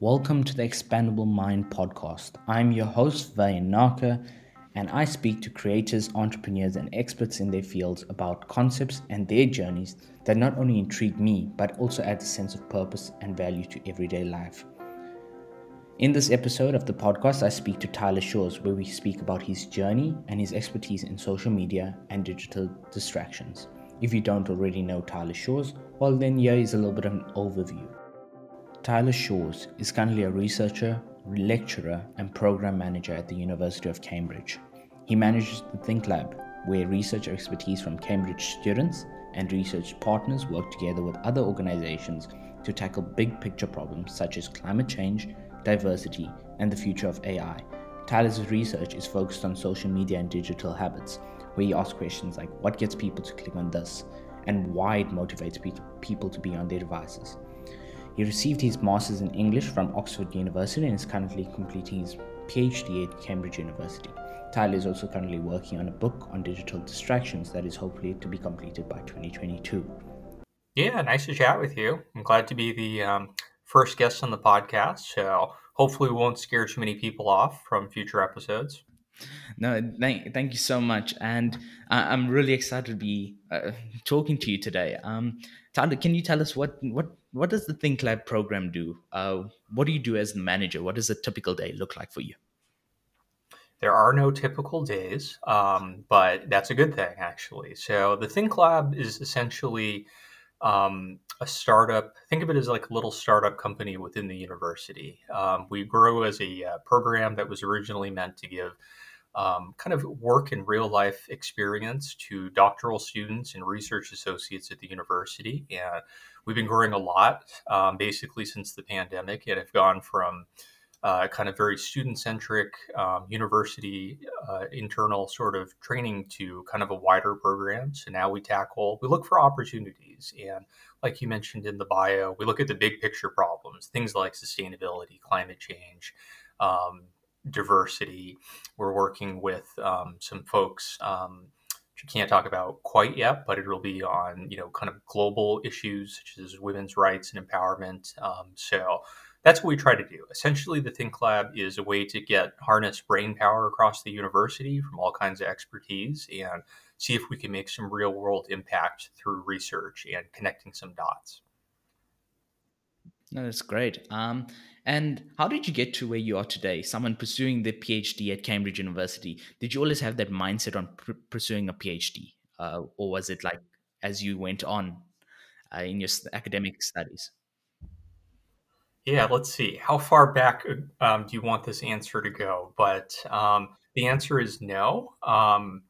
Welcome to the Expandable Mind podcast. I'm your host, Vayan Naka, and I speak to creators, entrepreneurs, and experts in their fields about concepts and their journeys that not only intrigue me, but also add a sense of purpose and value to everyday life. In this episode of the podcast, I speak to Tyler Shores, where we speak about his journey and his expertise in social media and digital distractions. If you don't already know Tyler Shores, well, then here is a little bit of an overview. Tyler Shores is currently a researcher, lecturer, and program manager at the University of Cambridge. He manages the Think Lab, where research expertise from Cambridge students and research partners work together with other organizations to tackle big picture problems such as climate change, diversity, and the future of AI. Tyler's research is focused on social media and digital habits, where he asks questions like what gets people to click on this and why it motivates people to be on their devices. He received his Masters in English from Oxford University and is currently completing his PhD at Cambridge University. Tyler is also currently working on a book on digital distractions that is hopefully to be completed by 2022. Yeah, nice to chat with you. I'm glad to be the um, first guest on the podcast, so hopefully we won't scare too many people off from future episodes. No, thank, thank you so much. And uh, I'm really excited to be uh, talking to you today. Um, Can you tell us what, what what does the Think Lab program do? Uh, what do you do as the manager? What does a typical day look like for you? There are no typical days, um, but that's a good thing, actually. So the Think Lab is essentially um, a startup. Think of it as like a little startup company within the university. Um, we grew as a uh, program that was originally meant to give um, kind of work and real life experience to doctoral students and research associates at the university. And we've been growing a lot um, basically since the pandemic and have gone from uh, kind of very student centric um, university uh, internal sort of training to kind of a wider program. So now we tackle, we look for opportunities. And like you mentioned in the bio, we look at the big picture problems, things like sustainability, climate change, um, diversity. We're working with um, some folks um, which you can't talk about quite yet, but it'll be on you know kind of global issues such as women's rights and empowerment. Um, so that's what we try to do. Essentially, the Think Lab is a way to get harness brain power across the university from all kinds of expertise and see if we can make some real world impact through research and connecting some dots. No, that's great. Um, and how did you get to where you are today? Someone pursuing the PhD at Cambridge University. Did you always have that mindset on pr- pursuing a PhD, uh, or was it like as you went on uh, in your academic studies? Yeah, let's see. How far back um, do you want this answer to go? But um, the answer is no. Um,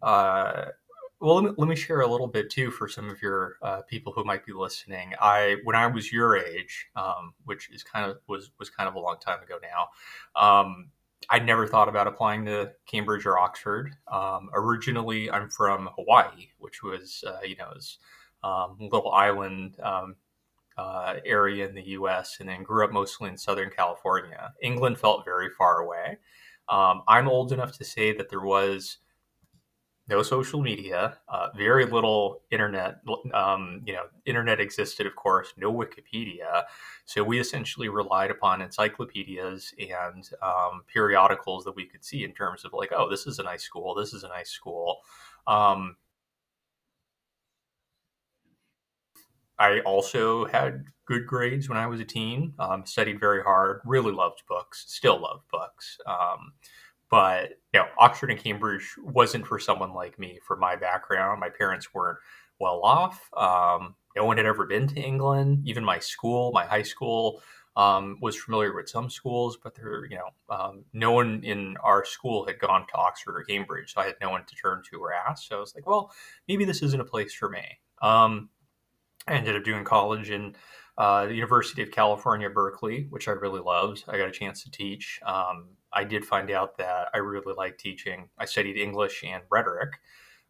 uh, well, let me, let me share a little bit too for some of your uh, people who might be listening. I when I was your age, um, which is kind of was was kind of a long time ago now. Um, I never thought about applying to Cambridge or Oxford. Um, originally, I'm from Hawaii, which was uh, you know is um, little island um, uh, area in the U.S. and then grew up mostly in Southern California. England felt very far away. Um, I'm old enough to say that there was no social media, uh, very little internet. Um, you know, internet existed, of course, no Wikipedia. So we essentially relied upon encyclopedias and um, periodicals that we could see in terms of like, oh, this is a nice school, this is a nice school. Um, I also had good grades when I was a teen. Um, studied very hard. Really loved books. Still love books. Um, but you know, Oxford and Cambridge wasn't for someone like me. For my background, my parents weren't well off. Um, no one had ever been to England. Even my school, my high school, um, was familiar with some schools, but there, you know, um, no one in our school had gone to Oxford or Cambridge, so I had no one to turn to or ask. So I was like, well, maybe this isn't a place for me. Um, I ended up doing college in uh, the University of California, Berkeley, which I really loved. I got a chance to teach. I did find out that I really liked teaching. I studied English and rhetoric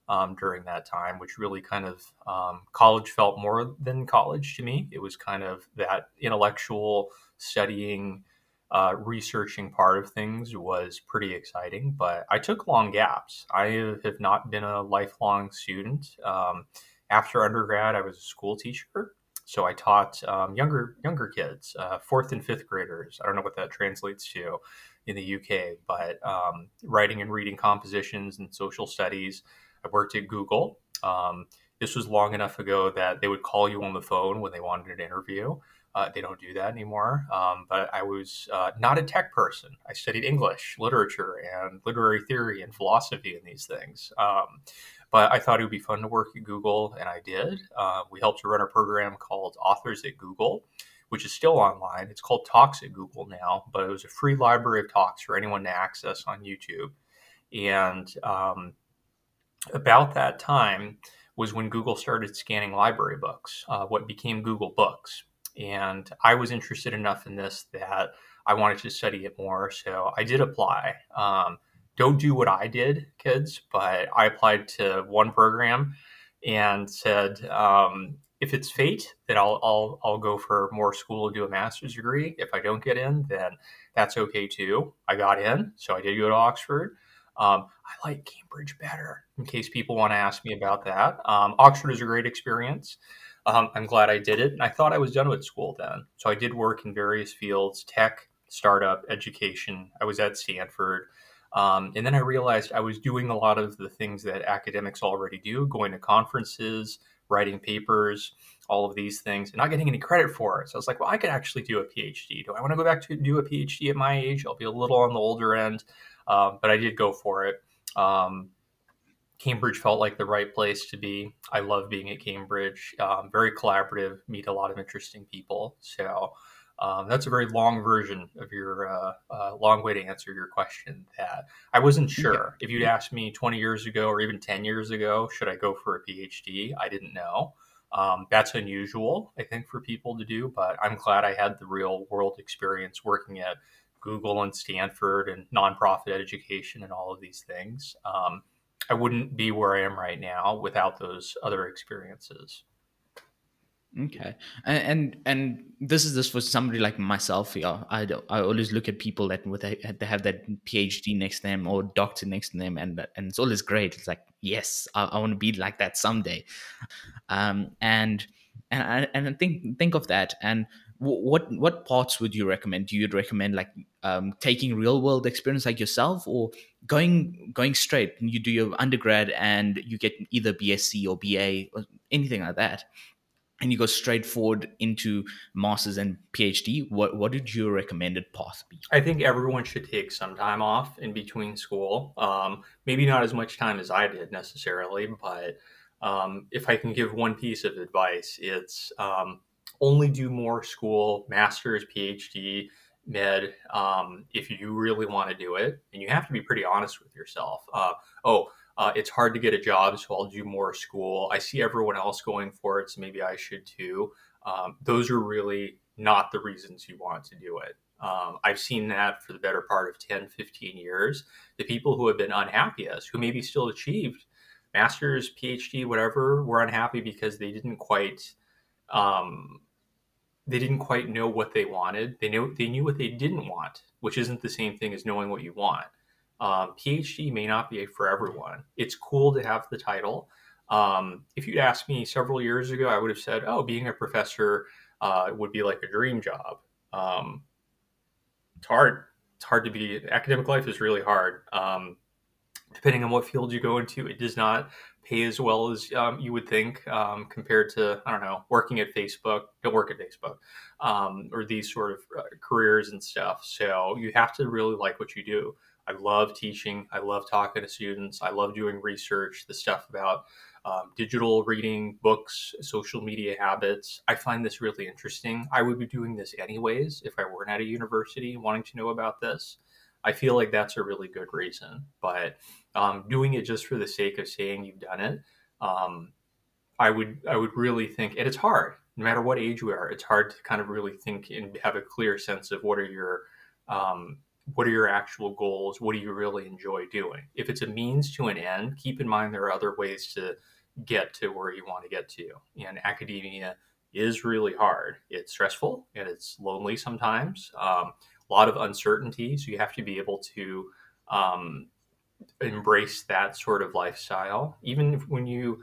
um, during that time, which really kind of um, college felt more than college to me. It was kind of that intellectual studying, uh, researching part of things was pretty exciting. But I took long gaps. I have not been a lifelong student. Um, after undergrad, I was a school teacher. So I taught um, younger younger kids, uh, fourth and fifth graders. I don't know what that translates to in the UK, but um, writing and reading compositions and social studies. I worked at Google. Um, this was long enough ago that they would call you on the phone when they wanted an interview. Uh, they don't do that anymore. Um, but I was uh, not a tech person. I studied English, literature, and literary theory and philosophy and these things. Um, but I thought it would be fun to work at Google, and I did. Uh, we helped to run a program called Authors at Google, which is still online. It's called Talks at Google now, but it was a free library of talks for anyone to access on YouTube. And um, about that time was when Google started scanning library books, uh, what became Google Books. And I was interested enough in this that I wanted to study it more. So I did apply. Um, don't do what I did, kids, but I applied to one program and said, um, if it's fate, then I'll, I'll, I'll go for more school and do a master's degree. If I don't get in, then that's okay too. I got in, so I did go to Oxford. Um, I like Cambridge better, in case people want to ask me about that. Um, Oxford is a great experience. Um, I'm glad I did it. I thought I was done with school then. So I did work in various fields tech, startup, education. I was at Stanford. Um, and then I realized I was doing a lot of the things that academics already do going to conferences, writing papers, all of these things, and not getting any credit for it. So I was like, well, I could actually do a PhD. Do I want to go back to do a PhD at my age? I'll be a little on the older end, um, but I did go for it. Um, Cambridge felt like the right place to be. I love being at Cambridge. Um, very collaborative, meet a lot of interesting people. So um, that's a very long version of your uh, uh, long way to answer your question. That I wasn't sure if you'd asked me 20 years ago or even 10 years ago, should I go for a PhD? I didn't know. Um, that's unusual, I think, for people to do, but I'm glad I had the real world experience working at Google and Stanford and nonprofit education and all of these things. Um, I wouldn't be where I am right now without those other experiences. Okay, and, and and this is this for somebody like myself. Yeah, I I always look at people that with they have that PhD next to them or doctor next to them, and and it's always great. It's like yes, I, I want to be like that someday. Um, and and I, and think think of that and what what parts would you recommend? Do you recommend like um, taking real world experience like yourself, or going going straight? You do your undergrad and you get either BSc or BA or anything like that, and you go straight forward into masters and PhD. What what did your recommended path be? I think everyone should take some time off in between school. Um, maybe not as much time as I did necessarily, but um, if I can give one piece of advice, it's um, only do more school, master's, PhD, med, um, if you really want to do it. And you have to be pretty honest with yourself. Uh, oh, uh, it's hard to get a job, so I'll do more school. I see everyone else going for it, so maybe I should too. Um, those are really not the reasons you want to do it. Um, I've seen that for the better part of 10, 15 years. The people who have been unhappiest, who maybe still achieved master's, PhD, whatever, were unhappy because they didn't quite um, they didn't quite know what they wanted. They knew they knew what they didn't want, which isn't the same thing as knowing what you want. Um, PhD may not be for everyone. It's cool to have the title. Um, if you'd asked me several years ago, I would have said, "Oh, being a professor uh, would be like a dream job." Um, it's hard. It's hard to be. Academic life is really hard. Um, depending on what field you go into, it does not pay as well as um, you would think um, compared to I don't know working at Facebook. Don't work at Facebook or these sort of uh, careers and stuff. So you have to really like what you do. I love teaching. I love talking to students. I love doing research. The stuff about um, digital reading, books, social media habits. I find this really interesting. I would be doing this anyways if I weren't at a university wanting to know about this. I feel like that's a really good reason. But um, doing it just for the sake of saying you've done it, um, I would I would really think, and it's hard. No matter what age we are, it's hard to kind of really think and have a clear sense of what are your um, what are your actual goals? What do you really enjoy doing? If it's a means to an end, keep in mind there are other ways to get to where you want to get to. And academia is really hard. It's stressful and it's lonely sometimes. Um, a lot of uncertainty, so you have to be able to um, embrace that sort of lifestyle. Even when you,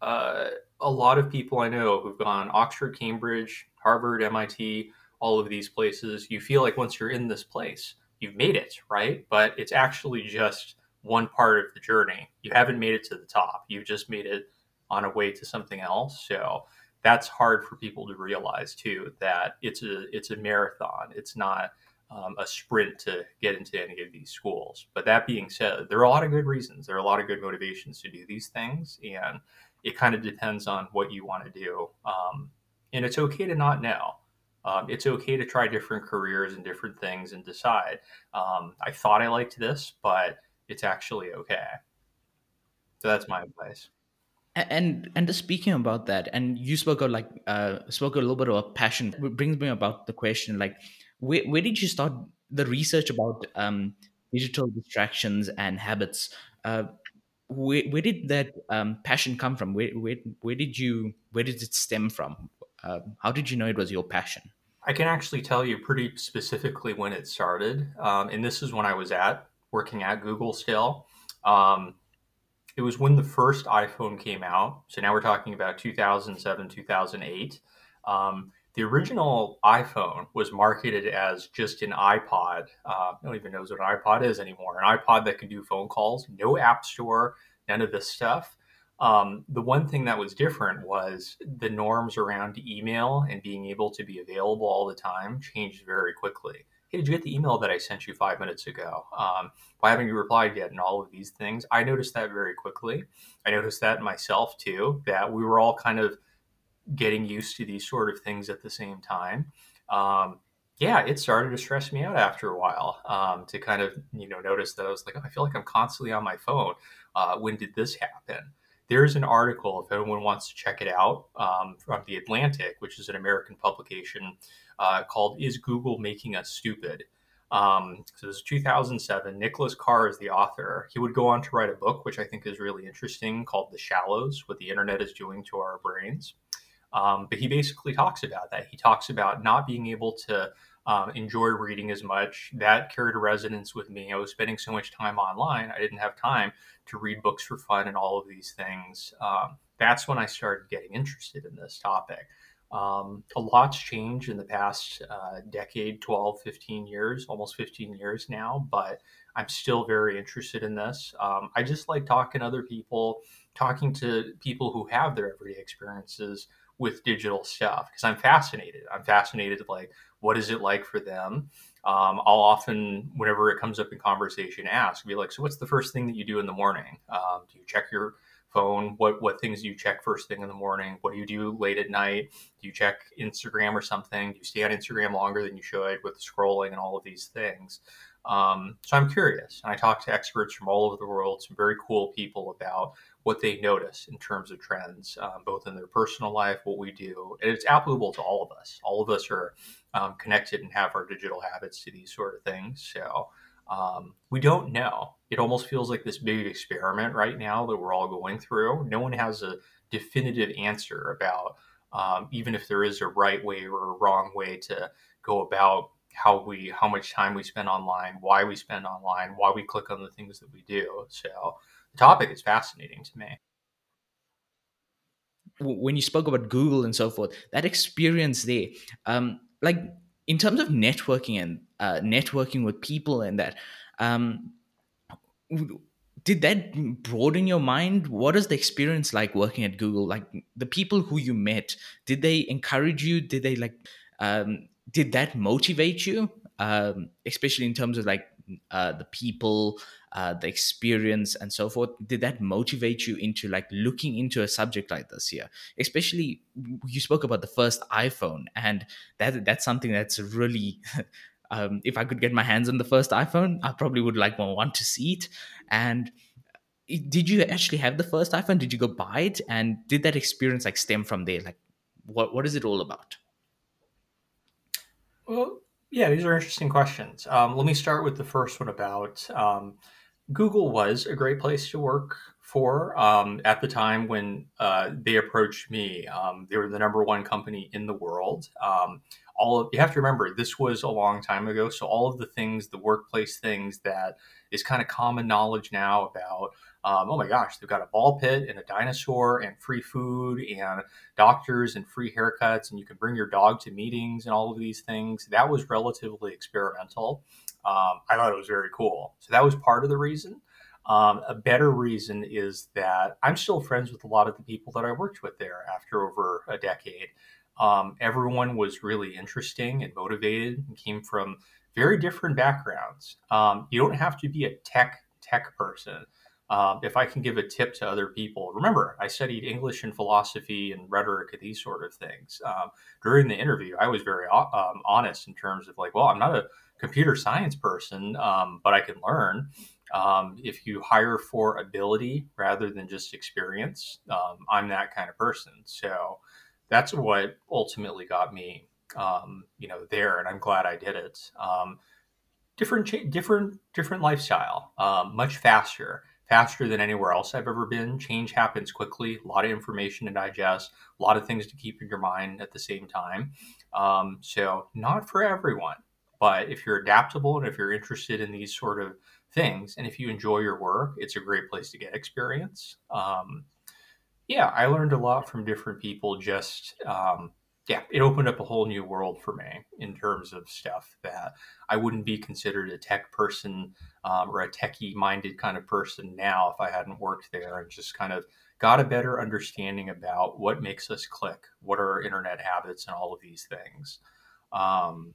uh, a lot of people I know who've gone Oxford, Cambridge, Harvard, MIT, all of these places, you feel like once you're in this place, you've made it, right? But it's actually just one part of the journey. You haven't made it to the top. You've just made it on a way to something else. So that's hard for people to realize too that it's a it's a marathon. It's not um, a sprint to get into any of these schools. But that being said, there are a lot of good reasons. There are a lot of good motivations to do these things, and it kind of depends on what you want to do. Um, and it's okay to not know. Um, it's okay to try different careers and different things and decide. Um, I thought I liked this, but it's actually okay. So that's my advice. And and just speaking about that, and you spoke of like uh, spoke a little bit about passion. It brings me about the question like, where where did you start the research about um, digital distractions and habits? Uh, where, where did that um, passion come from? Where, where where did you where did it stem from? Uh, how did you know it was your passion? I can actually tell you pretty specifically when it started, um, and this is when I was at working at Google still. Um, it was when the first iPhone came out. So now we're talking about 2007, 2008. Um, the original iPhone was marketed as just an iPod. Uh, no one even knows what an iPod is anymore. An iPod that can do phone calls, no app store, none of this stuff. Um, the one thing that was different was the norms around email and being able to be available all the time changed very quickly hey, did you get the email that I sent you five minutes ago? Um, why haven't you replied yet? And all of these things. I noticed that very quickly. I noticed that myself too, that we were all kind of getting used to these sort of things at the same time. Um, yeah, it started to stress me out after a while um, to kind of, you know, notice that I was like, oh, I feel like I'm constantly on my phone. Uh, when did this happen? There's an article, if anyone wants to check it out, um, from The Atlantic, which is an American publication uh, called Is Google Making Us Stupid? Um, so this is 2007. Nicholas Carr is the author. He would go on to write a book, which I think is really interesting, called The Shallows What the Internet is Doing to Our Brains. Um, but he basically talks about that. He talks about not being able to um, enjoy reading as much. That carried a resonance with me. I was spending so much time online, I didn't have time to read books for fun and all of these things. Um, that's when I started getting interested in this topic. Um, a lot's changed in the past uh, decade, 12, 15 years, almost 15 years now, but I'm still very interested in this. Um, I just like talking to other people, talking to people who have their everyday experiences with digital stuff because I'm fascinated. I'm fascinated, like, what is it like for them? Um, I'll often, whenever it comes up in conversation, ask, be like, so what's the first thing that you do in the morning? Um, do you check your phone? What what things do you check first thing in the morning? What do you do late at night? Do you check Instagram or something? Do you stay on Instagram longer than you should with scrolling and all of these things? Um, so I'm curious, and I talk to experts from all over the world, some very cool people about what they notice in terms of trends, um, both in their personal life, what we do, and it's applicable to all of us. All of us are um, connected and have our digital habits to these sort of things. So um, we don't know. It almost feels like this big experiment right now that we're all going through. No one has a definitive answer about um, even if there is a right way or a wrong way to go about how we how much time we spend online, why we spend online, why we click on the things that we do. So the topic is fascinating to me. When you spoke about Google and so forth, that experience there, um, like in terms of networking and uh, networking with people and that um, did that broaden your mind? What is the experience like working at google? Like the people who you met did they encourage you? Did they like um, did that motivate you? Um, especially in terms of like uh, the people uh, the experience and so forth did that motivate you into like looking into a subject like this here? Especially you spoke about the first iphone and that that's something that's really um, if i could get my hands on the first iphone i probably would like want to see it. And did you actually have the first iphone? Did you go buy it? And did that experience like stem from there? Like what what is it all about? Well yeah these are interesting questions um, let me start with the first one about um, Google was a great place to work for um, at the time when uh, they approached me. Um, they were the number one company in the world. Um, all of you have to remember this was a long time ago, so all of the things, the workplace things that is kind of common knowledge now about. Um, oh my gosh, they've got a ball pit and a dinosaur and free food and doctors and free haircuts, and you can bring your dog to meetings and all of these things. That was relatively experimental. Um, I thought it was very cool. So that was part of the reason. Um, a better reason is that I'm still friends with a lot of the people that I worked with there after over a decade. Um, everyone was really interesting and motivated and came from very different backgrounds. Um, you don't have to be a tech tech person. Um, if I can give a tip to other people, remember I studied English and philosophy and rhetoric and these sort of things. Um, during the interview, I was very um, honest in terms of like, well, I'm not a computer science person, um, but I can learn. Um, if you hire for ability rather than just experience, um, I'm that kind of person. So that's what ultimately got me, you know, there, and I'm glad I did it. Different, different, different lifestyle, much faster, faster than anywhere else I've ever been. Change happens quickly, a lot of information to digest, a lot of things to keep in your mind at the same time. Um, so not for everyone, but if you're adaptable and if you're interested in these sort of things. And if you enjoy your work, it's a great place to get experience. Um, yeah, I learned a lot from different people. Just um, yeah, it opened up a whole new world for me in terms of stuff that I wouldn't be considered a tech person um, or a techie minded kind of person now if I hadn't worked there and just kind of got a better understanding about what makes us click, what are our internet habits, and all of these things. Um,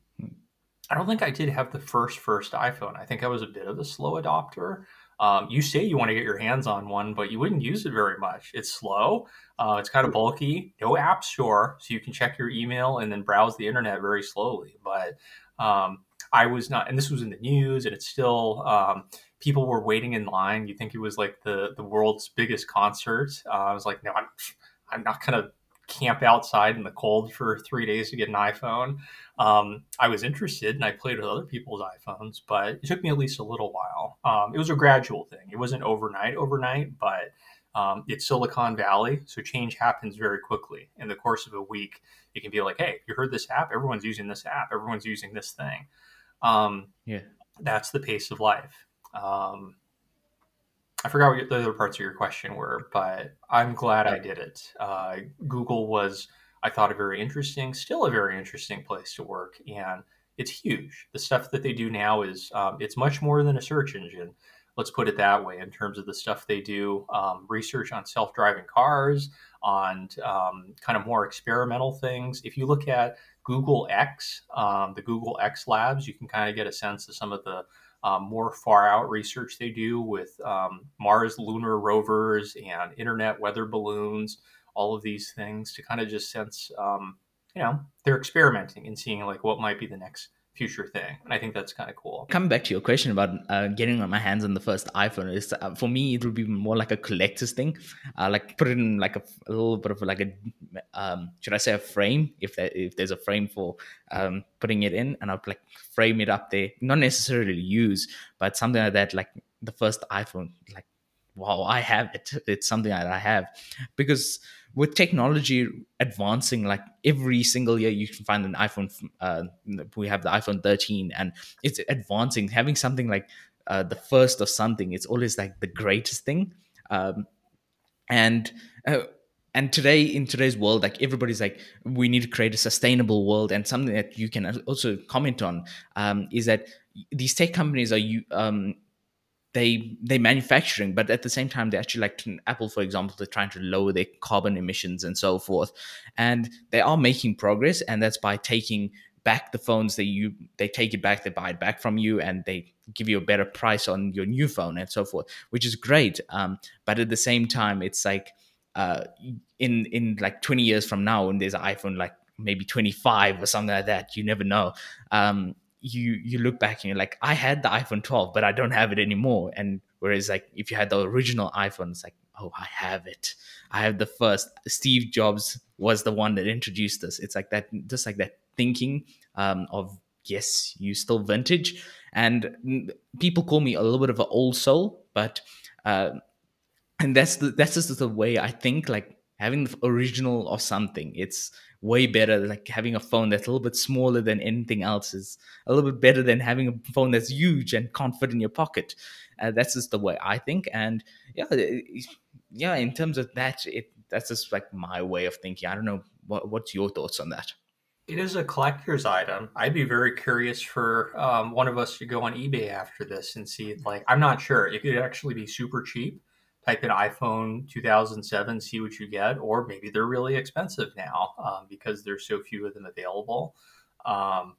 I don't think I did have the first first iPhone. I think I was a bit of a slow adopter. Um, you say you want to get your hands on one, but you wouldn't use it very much. It's slow. Uh, it's kind of bulky. No app store, so you can check your email and then browse the internet very slowly. But um, I was not, and this was in the news, and it's still. Um, people were waiting in line. You think it was like the the world's biggest concert. Uh, I was like, no, I'm I'm not gonna camp outside in the cold for three days to get an iPhone. Um, I was interested and I played with other people's iPhones, but it took me at least a little while. Um, it was a gradual thing. It wasn't overnight, overnight, but um, it's Silicon Valley, so change happens very quickly. In the course of a week, it can be like, hey, you heard this app? Everyone's using this app. Everyone's using this thing. Um, yeah, that's the pace of life. Um, I forgot what the other parts of your question were, but I'm glad I did it. Uh, Google was, I thought, a very interesting, still a very interesting place to work, and it's huge. The stuff that they do now is um, it's much more than a search engine. Let's put it that way in terms of the stuff they do. Um, research on self-driving cars, on um, kind of more experimental things. If you look at Google X, um, the Google X Labs, you can kind of get a sense of some of the um, more far out research they do with um, Mars lunar rovers and internet weather balloons, all of these things to kind of just sense, um, you know, they're experimenting and seeing like what might be the next future thing. And I think that's kind of cool. Coming back to your question about uh, getting my hands on the first iPhone, is uh, for me it would be more like a collector's thing. Uh, like put it in like a, a little bit of like a um, should I say a frame if there, if there's a frame for um, putting it in, and I'll like frame it up there. Not necessarily use, but something like that. Like the first iPhone, like wow, I have it. It's something that I have because with technology advancing like every single year you can find an iphone uh, we have the iphone 13 and it's advancing having something like uh, the first of something it's always like the greatest thing. Um, and uh, and today in today's world like everybody's like we need to create a sustainable world and something that you can also comment on um, is that these tech companies are you um, they they manufacturing but at the same time they actually like apple for example they're trying to lower their carbon emissions and so forth. And they are making progress and that's by taking back the phones that you they take it back they buy it back from you and they give you a better price on your new phone and so forth which is great. Um, but at the same time it's like uh, in in like 20 years from now and there's an iphone like maybe 25 or something like that you never know. Um, you you look back and you're like, I had the iPhone 12, but I don't have it anymore. And whereas like if you had the original iPhone, it's like, oh, I have it. I have the first. Steve Jobs was the one that introduced this. It's like that, just like that thinking um, of yes, you still vintage. And people call me a little bit of an old soul, but uh, and that's the that's just the way I think like having the original or something. It's way better. Like having a phone that's a little bit smaller than anything else is a little bit better than having a phone that's huge and can't fit in your pocket. Uh, that's just the way I think. And yeah, yeah. In terms of that, it that's just like my way of thinking. I don't know what what's your thoughts on that. It is a collector's item. I'd be very curious for um, one of us to go on eBay after this and see. Like, I'm not sure. It could actually be super cheap type in iPhone 2007, see what you get, or maybe they're really expensive now um, because there's so few of them available. Um,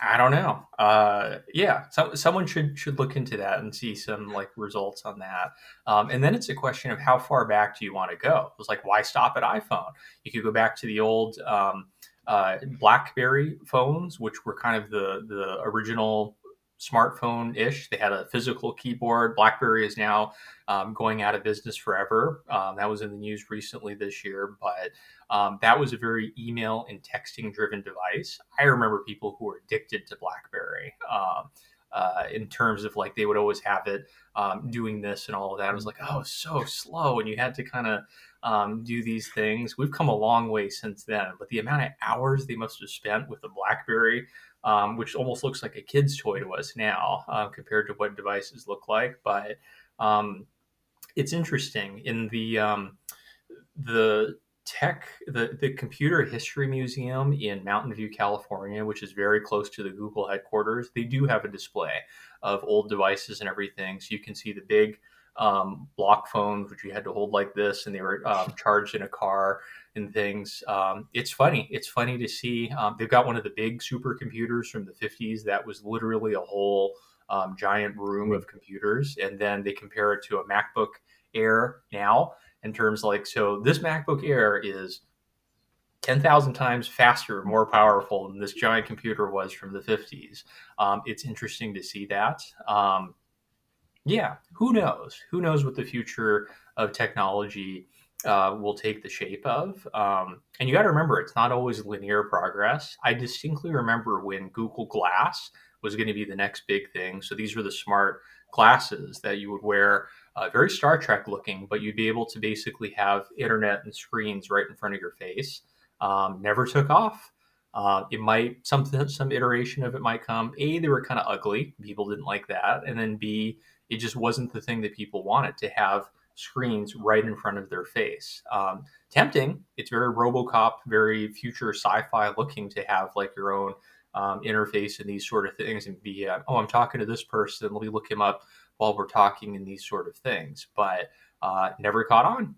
I don't know. Uh, yeah, so, someone should should look into that and see some like results on that. Um, and then it's a question of how far back do you want to go? It was like, why stop at iPhone? You could go back to the old um, uh, BlackBerry phones, which were kind of the the original smartphone ish. They had a physical keyboard. BlackBerry is now um, going out of business forever. Um, that was in the news recently this year, but um, that was a very email and texting driven device. I remember people who were addicted to BlackBerry. Um, uh, in terms of like they would always have it um, doing this and all of that. It was like, oh, so slow, and you had to kind of um, do these things. We've come a long way since then, but the amount of hours they must have spent with the BlackBerry um, which almost looks like a kid's toy to us now uh, compared to what devices look like. But um, it's interesting in the um, the tech the the computer history museum in mountain view california which is very close to the google headquarters they do have a display of old devices and everything so you can see the big um, block phones which you had to hold like this and they were um, charged in a car and things. Um, it's funny. It's funny to see. Um, they've got one of the big supercomputers from the 50s that was literally a whole um, giant room of computers. And then they compare it to a MacBook Air now in terms like, so this MacBook Air is 10,000 times faster, more powerful than this giant computer was from the 50s. Um, it's interesting to see that. Um, yeah, who knows? Who knows what the future of technology uh, will take the shape of. Um, and you got to remember, it's not always linear progress. I distinctly remember when Google Glass was going to be the next big thing. So these were the smart glasses that you would wear, uh, very Star Trek looking, but you'd be able to basically have internet and screens right in front of your face. Um, never took off. Uh, it might some some iteration of it might come. A, they were kind of ugly. People didn't like that, and then B, it just wasn't the thing that people wanted to have screens right in front of their face. Um, tempting. It's very RoboCop, very future sci-fi looking to have like your own um, interface and these sort of things, and be uh, oh, I'm talking to this person. Let me look him up while we're talking and these sort of things. But uh, never caught on.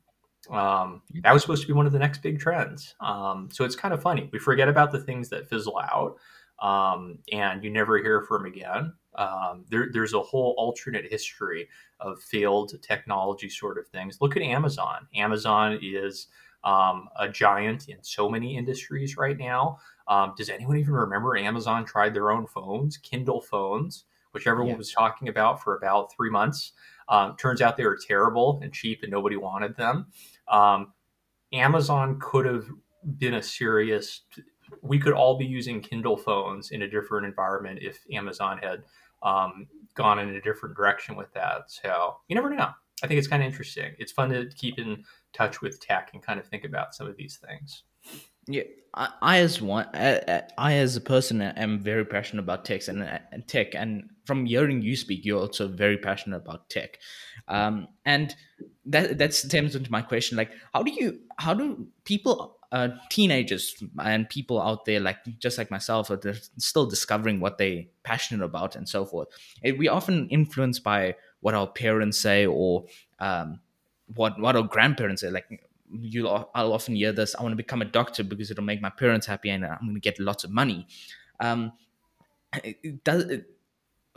Um, that was supposed to be one of the next big trends. Um, so it's kind of funny. We forget about the things that fizzle out, um, and you never hear from again. Um, there, there's a whole alternate history of failed technology sort of things. Look at Amazon. Amazon is um, a giant in so many industries right now. Um, does anyone even remember Amazon tried their own phones, Kindle phones, which everyone yeah. was talking about for about three months? Um, turns out they were terrible and cheap, and nobody wanted them. Um, Amazon could have been a serious. We could all be using Kindle phones in a different environment if Amazon had um, gone in a different direction with that. So you never know. I think it's kind of interesting. It's fun to keep in touch with tech and kind of think about some of these things. Yeah, I, I as one, I, I, as a person am very passionate about tech and, and, tech, and from hearing you speak, you're also very passionate about tech, um, and that that stems into my question: like, how do you, how do people uh, teenagers and people out there, like just like myself, are still discovering what they're passionate about and so forth. It, we often influenced by what our parents say or um, what what our grandparents say. Like you, I'll often hear this: "I want to become a doctor because it'll make my parents happy and I'm going to get lots of money." Um, it does. It,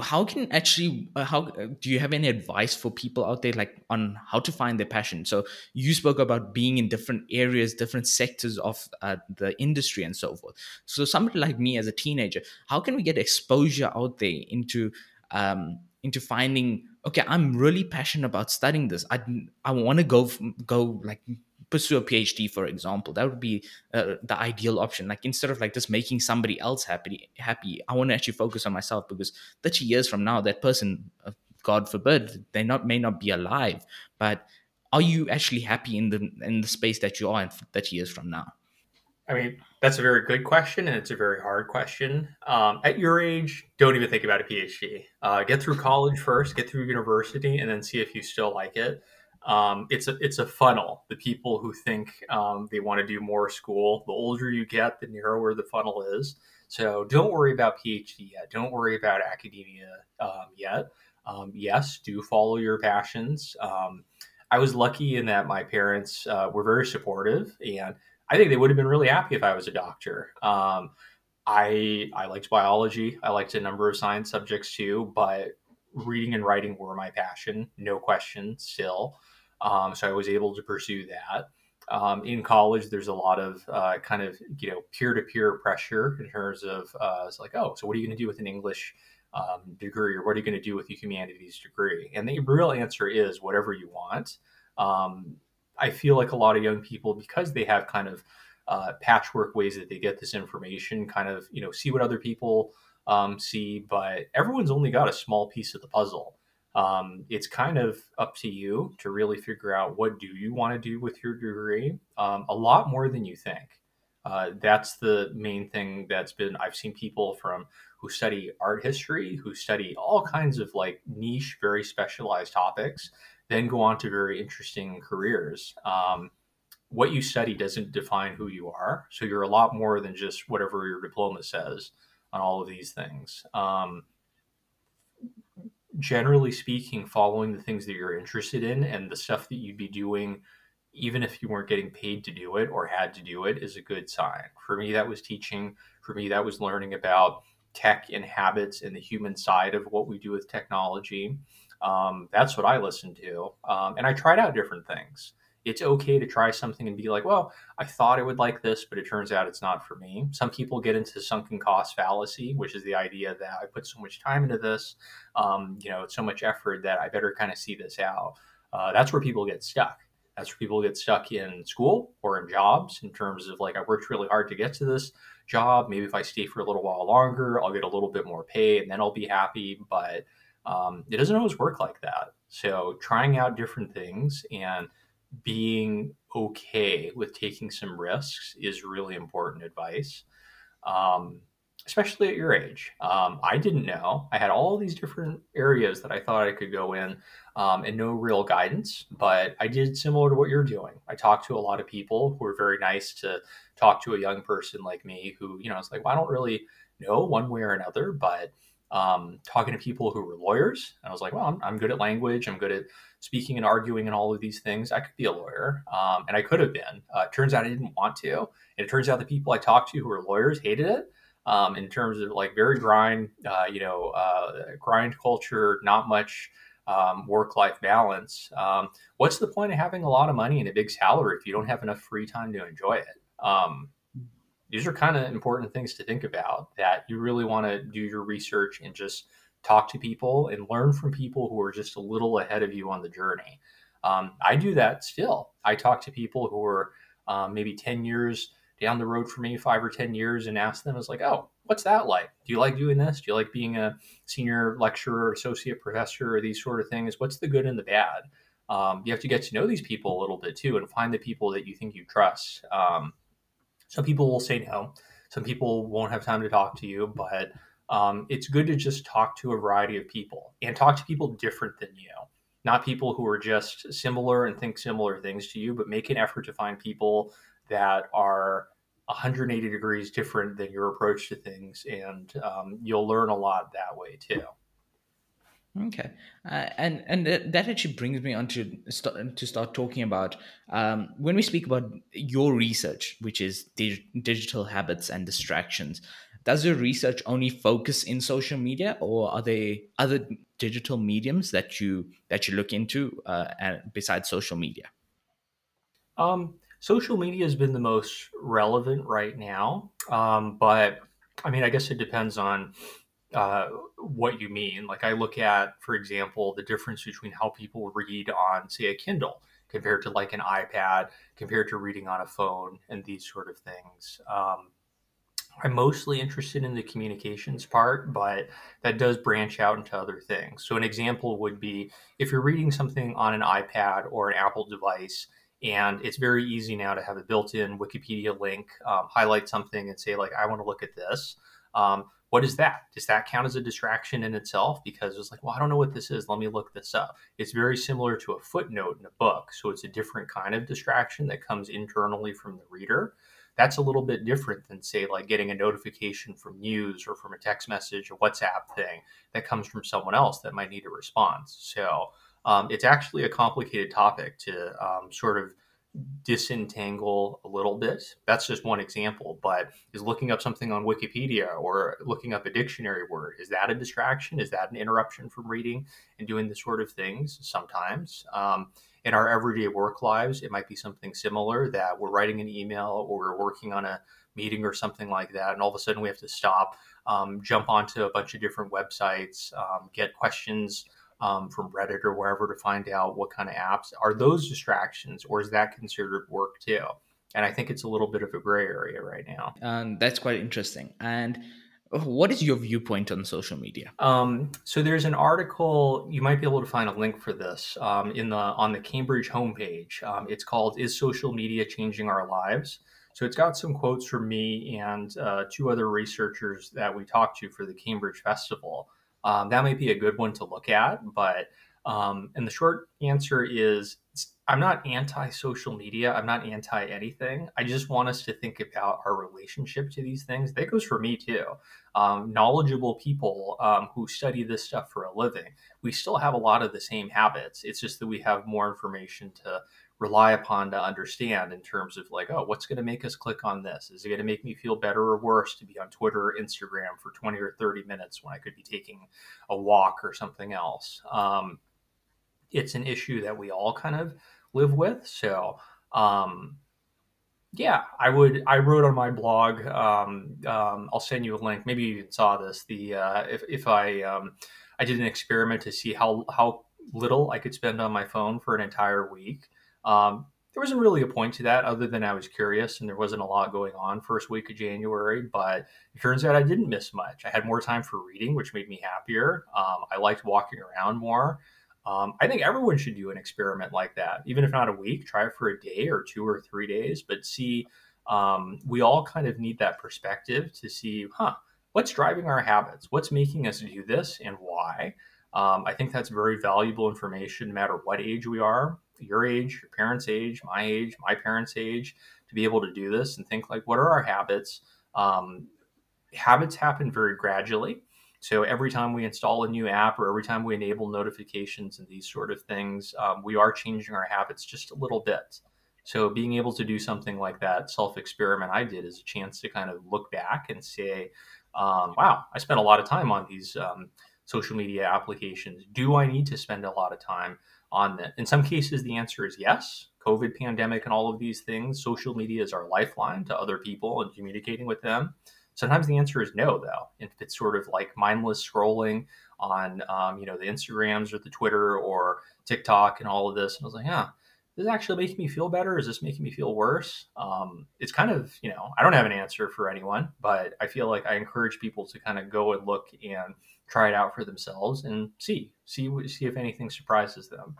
how can actually uh, how uh, do you have any advice for people out there like on how to find their passion? So you spoke about being in different areas different sectors of uh, the industry and so forth. So somebody like me as a teenager how can we get exposure out there into um, into finding okay i'm really passionate about studying this. I i want to go go like pursue a phd for example that would be uh, the ideal option like instead of like just making somebody else happy happy i want to actually focus on myself because 30 years from now that person uh, god forbid they not may not be alive but are you actually happy in the in the space that you are in 30 years from now? I mean, that's a very good question, and it's a very hard question. Um, at your age, don't even think about a PhD. Uh, get through college first, get through university, and then see if you still like it. Um, it's a it's a funnel. The people who think um, they want to do more school, the older you get, the narrower the funnel is. So don't worry about PhD yet. Don't worry about academia um, yet. Um, yes, do follow your passions. Um, I was lucky in that my parents uh, were very supportive and I think they would have been really happy if I was a doctor. Um, I I liked biology. I liked a number of science subjects too, but reading and writing were my passion, no question. Still, um, so I was able to pursue that. Um, in college, there's a lot of uh, kind of you know peer to peer pressure in terms of uh, it's like, oh, so what are you going to do with an English um, degree, or what are you going to do with a humanities degree? And the real answer is whatever you want. Um, I feel like a lot of young people, because they have kind of uh, patchwork ways that they get this information, kind of you know see what other people um, see, but everyone's only got a small piece of the puzzle. Um, it's kind of up to you to really figure out what do you want to do with your degree. Um, a lot more than you think. Uh, that's the main thing that's been I've seen people from who study art history, who study all kinds of like niche, very specialized topics, then go on to very interesting careers. Um, what you study doesn't define who you are. So you're a lot more than just whatever your diploma says on all of these things. Um, generally speaking, following the things that you're interested in and the stuff that you'd be doing, even if you weren't getting paid to do it or had to do it, is a good sign. For me, that was teaching. For me, that was learning about tech and habits and the human side of what we do with technology. Um, that's what I listened to. Um, and I tried out different things. It's okay to try something and be like, well, I thought I would like this, but it turns out it's not for me. Some people get into sunken cost fallacy, which is the idea that I put so much time into this, um, you know, so much effort that I better kind of see this out. Uh, that's where people get stuck. That's where people get stuck in school or in jobs in terms of like, I worked really hard to get to this job. Maybe if I stay for a little while longer, I'll get a little bit more pay and then I'll be happy. But um, it doesn't always work like that. So trying out different things and being okay with taking some risks is really important advice, um, especially at your age. Um, I didn't know. I had all these different areas that I thought I could go in um, and no real guidance, but I did similar to what you're doing. I talked to a lot of people who were very nice to talk to a young person like me who, you know, it's like, well, I don't really know one way or another, but um, talking to people who were lawyers. And I was like, well, I'm, I'm, good at language. I'm good at speaking and arguing and all of these things. I could be a lawyer. Um, and I could have been. Uh, it turns out I didn't want to. And it turns out the people I talked to who were lawyers hated it. Um, in terms of like very grind, uh, you know, uh, grind culture, not much um, work-life balance. Um, what's the point of having a lot of money and a big salary if you don't have enough free time to enjoy it? Um, these are kind of important things to think about that you really want to do your research and just talk to people and learn from people who are just a little ahead of you on the journey. Um, I do that still. I talk to people who are um, maybe 10 years down the road for me, five or 10 years, and ask them, it's like, oh, what's that like? Do you like doing this? Do you like being a senior lecturer, associate professor, or these sort of things? What's the good and the bad? Um, you have to get to know these people a little bit too and find the people that you think you trust. Um, some people will say no. Some people won't have time to talk to you, but um, it's good to just talk to a variety of people and talk to people different than you. Not people who are just similar and think similar things to you, but make an effort to find people that are 180 degrees different than your approach to things, and um, you'll learn a lot that way too. Okay, uh, and and that actually brings me on to start, to start talking about um, when we speak about your research, which is dig- digital habits and distractions. Does your research only focus in social media, or are there other digital mediums that you that you look into uh, besides social media? Um, social media has been the most relevant right now, um, but I mean, I guess it depends on uh, what you mean. Like I look at, for example, the difference between how people read on, say, a Kindle compared to like an iPad, compared to reading on a phone, and these sort of things. Um, I'm mostly interested in the communications part, but that does branch out into other things. So, an example would be if you're reading something on an iPad or an Apple device, and it's very easy now to have a built in Wikipedia link, um, highlight something and say, like, I want to look at this. Um, what is that? Does that count as a distraction in itself? Because it's like, well, I don't know what this is. Let me look this up. It's very similar to a footnote in a book. So, it's a different kind of distraction that comes internally from the reader that's a little bit different than say like getting a notification from news or from a text message or whatsapp thing that comes from someone else that might need a response so um, it's actually a complicated topic to um, sort of disentangle a little bit. That's just one example, but is looking up something on Wikipedia or looking up a dictionary word, is that a distraction? Is that an interruption from reading and doing the sort of things? Sometimes. Um, in our everyday work lives, it might be something similar that we're writing an email or we're working on a meeting or something like that, and all of a sudden we have to stop, um, jump onto a bunch of different websites, um, get questions um, from Reddit or wherever to find out what kind of apps are those distractions, or is that considered work too? And I think it's a little bit of a gray area right now. Um, that's quite interesting. And what is your viewpoint on social media? Um, so there's an article you might be able to find a link for this um, in the on the Cambridge homepage. Um, it's called "Is Social Media Changing Our Lives?" So it's got some quotes from me and uh, two other researchers that we talked to for the Cambridge Festival. Um, that might be a good one to look at, but um, and the short answer is I'm not anti social media. I'm not anti anything. I just want us to think about our relationship to these things. That goes for me too. Um, knowledgeable people um, who study this stuff for a living, we still have a lot of the same habits. It's just that we have more information to rely upon to understand in terms of like, oh, what's going to make us click on this? Is it going to make me feel better or worse to be on Twitter or Instagram for 20 or 30 minutes when I could be taking a walk or something else? Um, it's an issue that we all kind of live with. So, um, yeah, I would. I wrote on my blog. Um, um, I'll send you a link. Maybe you even saw this. The uh, if if I um, I did an experiment to see how how little I could spend on my phone for an entire week. Um, there wasn't really a point to that other than I was curious and there wasn't a lot going on first week of January. But it turns out I didn't miss much. I had more time for reading, which made me happier. Um, I liked walking around more. Um, I think everyone should do an experiment like that, even if not a week. Try it for a day or two or three days, but see. Um, we all kind of need that perspective to see, huh, what's driving our habits? What's making us do this and why? Um, I think that's very valuable information, no matter what age we are your age, your parents' age, my age, my parents' age, to be able to do this and think like, what are our habits? Um, habits happen very gradually. So every time we install a new app or every time we enable notifications and these sort of things, um, we are changing our habits just a little bit. So being able to do something like that self experiment I did is a chance to kind of look back and say, um, wow, I spent a lot of time on these um, social media applications. Do I need to spend a lot of time on that? In some cases, the answer is yes. COVID pandemic and all of these things, social media is our lifeline to other people and communicating with them. Sometimes the answer is no, though. If it's sort of like mindless scrolling on, um, you know, the Instagrams or the Twitter or TikTok and all of this, and I was like, yeah, this actually making me feel better? Is this making me feel worse? Um, it's kind of, you know, I don't have an answer for anyone, but I feel like I encourage people to kind of go and look and try it out for themselves and see, see, see if anything surprises them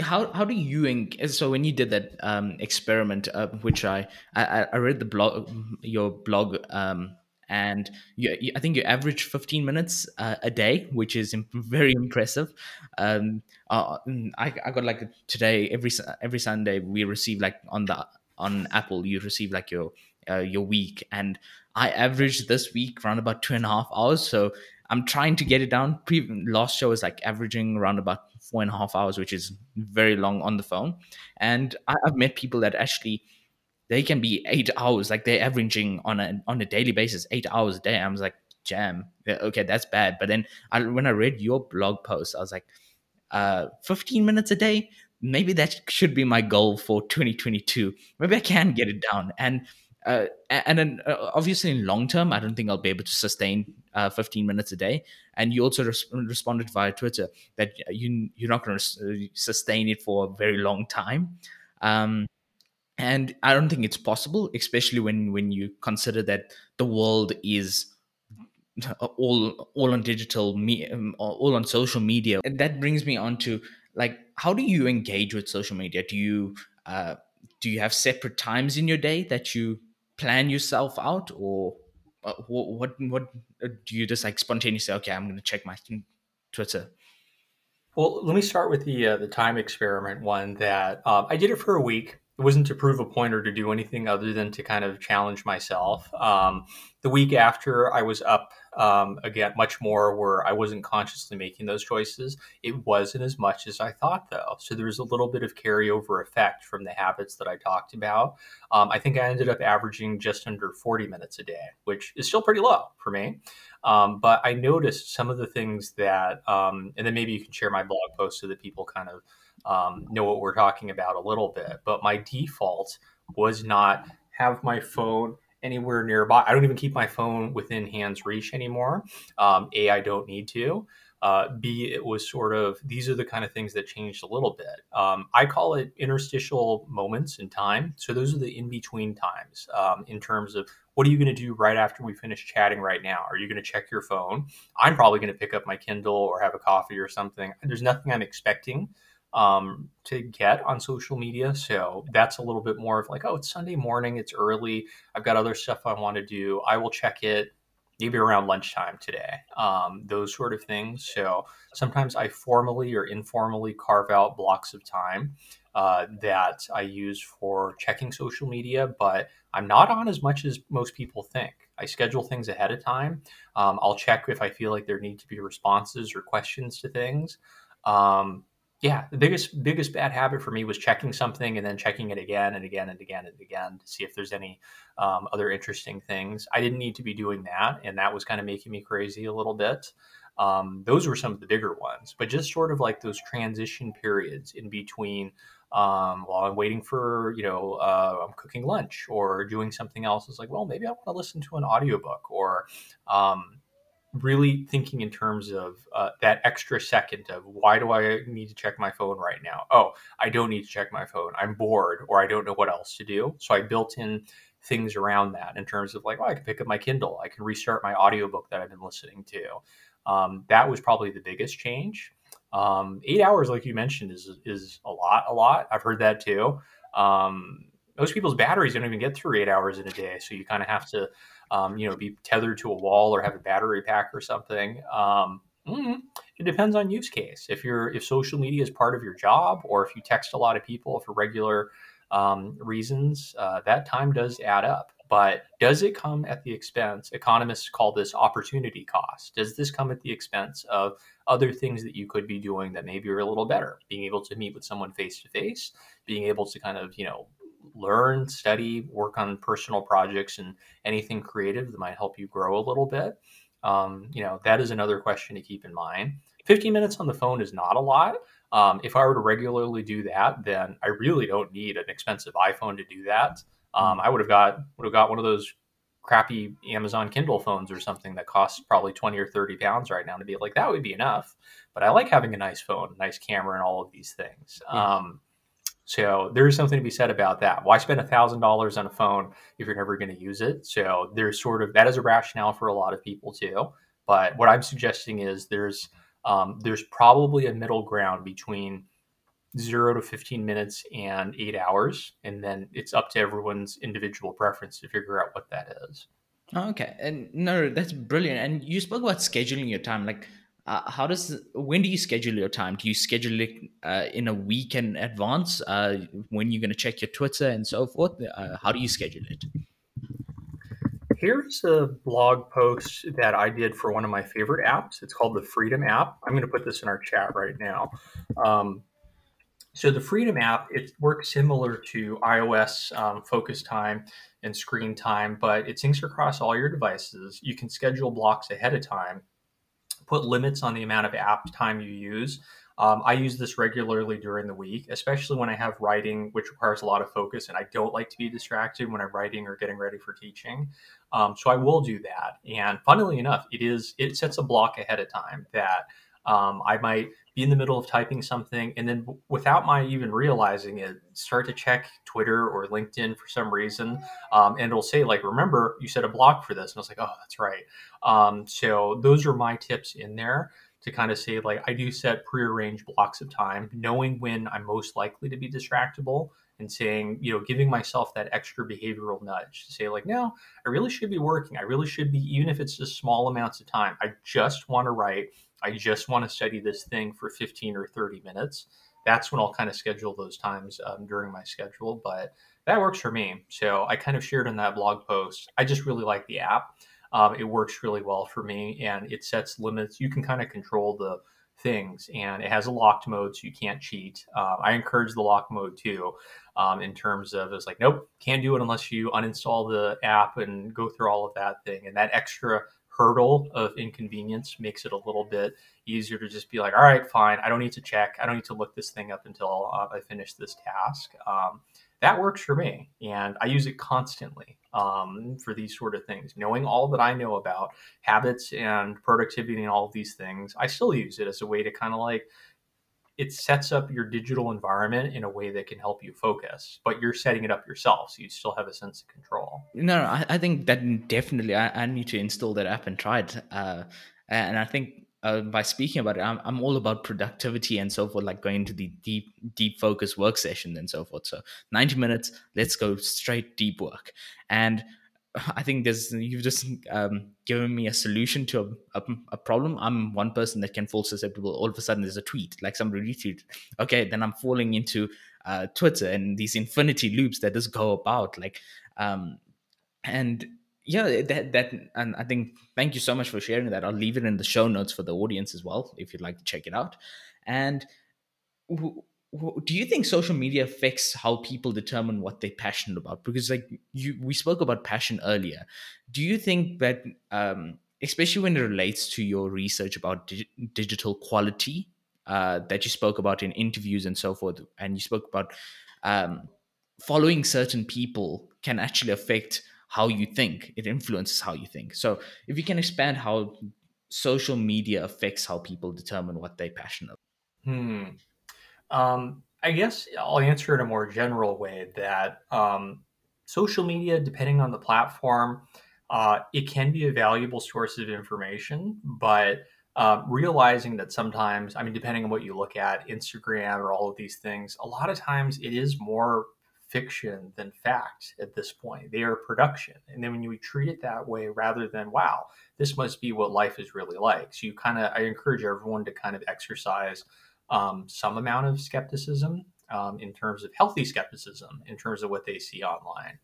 how how do you and so when you did that um, experiment uh, which I, I i read the blog your blog um, and you, you, I think you average 15 minutes uh, a day, which is very impressive. Um, uh, I, I got like today every every Sunday we receive like on the on Apple you receive like your uh, your week, and I averaged this week around about two and a half hours. So I'm trying to get it down. Pre- last show is like averaging around about four and a half hours, which is very long on the phone. And I, I've met people that actually they can be eight hours, like they're averaging on a on a daily basis eight hours a day. I was like, jam, okay, that's bad. But then I, when I read your blog post, I was like, uh, 15 minutes a day, maybe that should be my goal for 2022. Maybe I can get it down. And uh, and then uh, obviously in long term, I don't think I'll be able to sustain uh, 15 minutes a day. And you also res- responded via Twitter that you you're not going to sustain it for a very long time. Um, and I don't think it's possible, especially when when you consider that the world is all all on digital me um, all on social media and that brings me on to like how do you engage with social media do you uh, do you have separate times in your day that you plan yourself out or uh, what, what what uh, do you just like spontaneously okay i'm going to check my twitter well let me start with the uh, the time experiment one that um, i did it for a week it wasn't to prove a point or to do anything other than to kind of challenge myself. Um, the week after, I was up um, again much more where I wasn't consciously making those choices. It wasn't as much as I thought, though. So there was a little bit of carryover effect from the habits that I talked about. Um, I think I ended up averaging just under 40 minutes a day, which is still pretty low for me. Um, but I noticed some of the things that, um, and then maybe you can share my blog post so that people kind of um, know what we're talking about a little bit. But my default was not have my phone anywhere nearby. I don't even keep my phone within hand's reach anymore. Um, a, I don't need to. Uh, B, it was sort of these are the kind of things that changed a little bit. Um, I call it interstitial moments in time. So those are the in between times um, in terms of what are you going to do right after we finish chatting right now? Are you going to check your phone? I'm probably going to pick up my Kindle or have a coffee or something. There's nothing I'm expecting um, to get on social media. So that's a little bit more of like, oh, it's Sunday morning, it's early, I've got other stuff I want to do. I will check it maybe around lunchtime today, um, those sort of things. So sometimes I formally or informally carve out blocks of time uh, that I use for checking social media, but I'm not on as much as most people think. I schedule things ahead of time. Um, I'll check if I feel like there need to be responses or questions to things. Um, yeah, the biggest biggest bad habit for me was checking something and then checking it again and again and again and again to see if there's any um, other interesting things. I didn't need to be doing that, and that was kind of making me crazy a little bit. Um, those were some of the bigger ones, but just sort of like those transition periods in between um, while I'm waiting for, you know, uh, I'm cooking lunch or doing something else. It's like, well, maybe I want to listen to an audiobook or, um, really thinking in terms of uh, that extra second of why do I need to check my phone right now? Oh, I don't need to check my phone. I'm bored or I don't know what else to do. So I built in things around that in terms of like, oh, I can pick up my Kindle. I can restart my audiobook that I've been listening to. Um, that was probably the biggest change. Um, eight hours, like you mentioned, is is a lot. A lot. I've heard that too. Um, most people's batteries don't even get through eight hours in a day, so you kind of have to um, you know, be tethered to a wall or have a battery pack or something. Um, mm, it depends on use case. If you're if social media is part of your job, or if you text a lot of people for regular um, reasons, uh, that time does add up. But does it come at the expense? Economists call this opportunity cost. Does this come at the expense of other things that you could be doing that maybe are a little better? Being able to meet with someone face to face, being able to kind of you know learn, study, work on personal projects and anything creative that might help you grow a little bit. Um, you know, that is another question to keep in mind. 15 minutes on the phone is not a lot. Um, if I were to regularly do that, then I really don't need an expensive iPhone to do that. Um, I would have got would have got one of those crappy Amazon Kindle phones or something that costs probably 20 or 30 pounds right now to be like that would be enough. But I like having a nice phone, nice camera, and all of these things. Um, so there's something to be said about that. Why spend a thousand dollars on a phone if you're never going to use it? So there's sort of that is a rationale for a lot of people too. But what I'm suggesting is there's um, there's probably a middle ground between zero to 15 minutes and eight hours, and then it's up to everyone's individual preference to figure out what that is. Okay, and no, that's brilliant. And you spoke about scheduling your time. Like, uh, how does when do you schedule your time do you schedule it uh, in a week in advance uh, when you're going to check your twitter and so forth uh, how do you schedule it? Here's a blog post that i did for one of my favorite apps. It's called the freedom app. I'm going to put this in our chat right now. Um, so the freedom app it works similar to ios um, focus time and screen time but it syncs across all your devices. You can schedule blocks ahead of time put limits on the amount of app time you use. Um, I use this regularly during the week, especially when I have writing, which requires a lot of focus, and I don't like to be distracted when I'm writing or getting ready for teaching. Um, so I will do that. And funnily enough, it is it sets a block ahead of time that Um, I might be in the middle of typing something and then without my even realizing it start to check twitter or linkedin for some reason um, and it'll say like remember you set a block for this and i was like oh that's right um, so those are my tips in there to kind of say like i do set prearranged blocks of time knowing when i'm most likely to be distractible and saying you know giving myself that extra behavioral nudge to say like no i really should be working i really should be even if it's just small amounts of time i just want to write I just want to study this thing for 15 or 30 minutes. That's when I'll kind of schedule those times um, during my schedule. But that works for me. So I kind of shared in that blog post. I just really like the app. Um, it works really well for me and it sets limits. You can kind of control the things and it has a locked mode so you can't cheat. Um, I encourage the lock mode too um, in terms of it's like, nope, can't do it unless you uninstall the app and go through all of that thing. And that extra hurdle of inconvenience makes it a little bit easier to just be like, all right, fine. I don't need to check. I don't need to look this thing up until uh, I finish this task. Um, that works for me. And I use it constantly um, for these sort of things. Knowing all that I know about habits and productivity and all of these things, I still use it as a way to kind of like it sets up your digital environment in a way that can help you focus, but you're setting it up yourself, so you still have a sense of control. No, no I, I think that definitely I, I, need to install that app and try it. Uh, and I think uh, by speaking about it, I'm, I'm all about productivity and so forth, like going into the deep, deep focus work session and so forth. So 90 minutes, let's go straight deep work. And I think there's you've just um, given me a solution to a, a, a, problem. I'm one person that can fall susceptible. All of a sudden, there's a tweet like somebody retweeted. Okay, then I'm falling into uh, Twitter and these infinity loops that just go about. Like, um, and yeah, that that and I think thank you so much for sharing that. I'll leave it in the show notes for the audience as well if you'd like to check it out. And do you think social media affects how people determine what they're passionate about because like you we spoke about passion earlier do you think that um, especially when it relates to your research about dig- digital quality uh, that you spoke about in interviews and so forth and you spoke about um, following certain people can actually affect how you think. It influences how you think. So if you can expand how social media affects how people determine what they're passionate hmm. Um, I guess I'll answer in a more general way that um, social media, depending on the platform, uh, it can be a valuable source of information, but uh, realizing that sometimes, I mean, depending on what you look at, Instagram or all of these things, a lot of times it is more fiction than fact at this point. They are production. And then when you treat it that way rather than, wow, this must be what life is really like. So you kind of, I encourage everyone to kind of exercise um, some amount of skepticism um, in terms of healthy skepticism in terms of what they see online.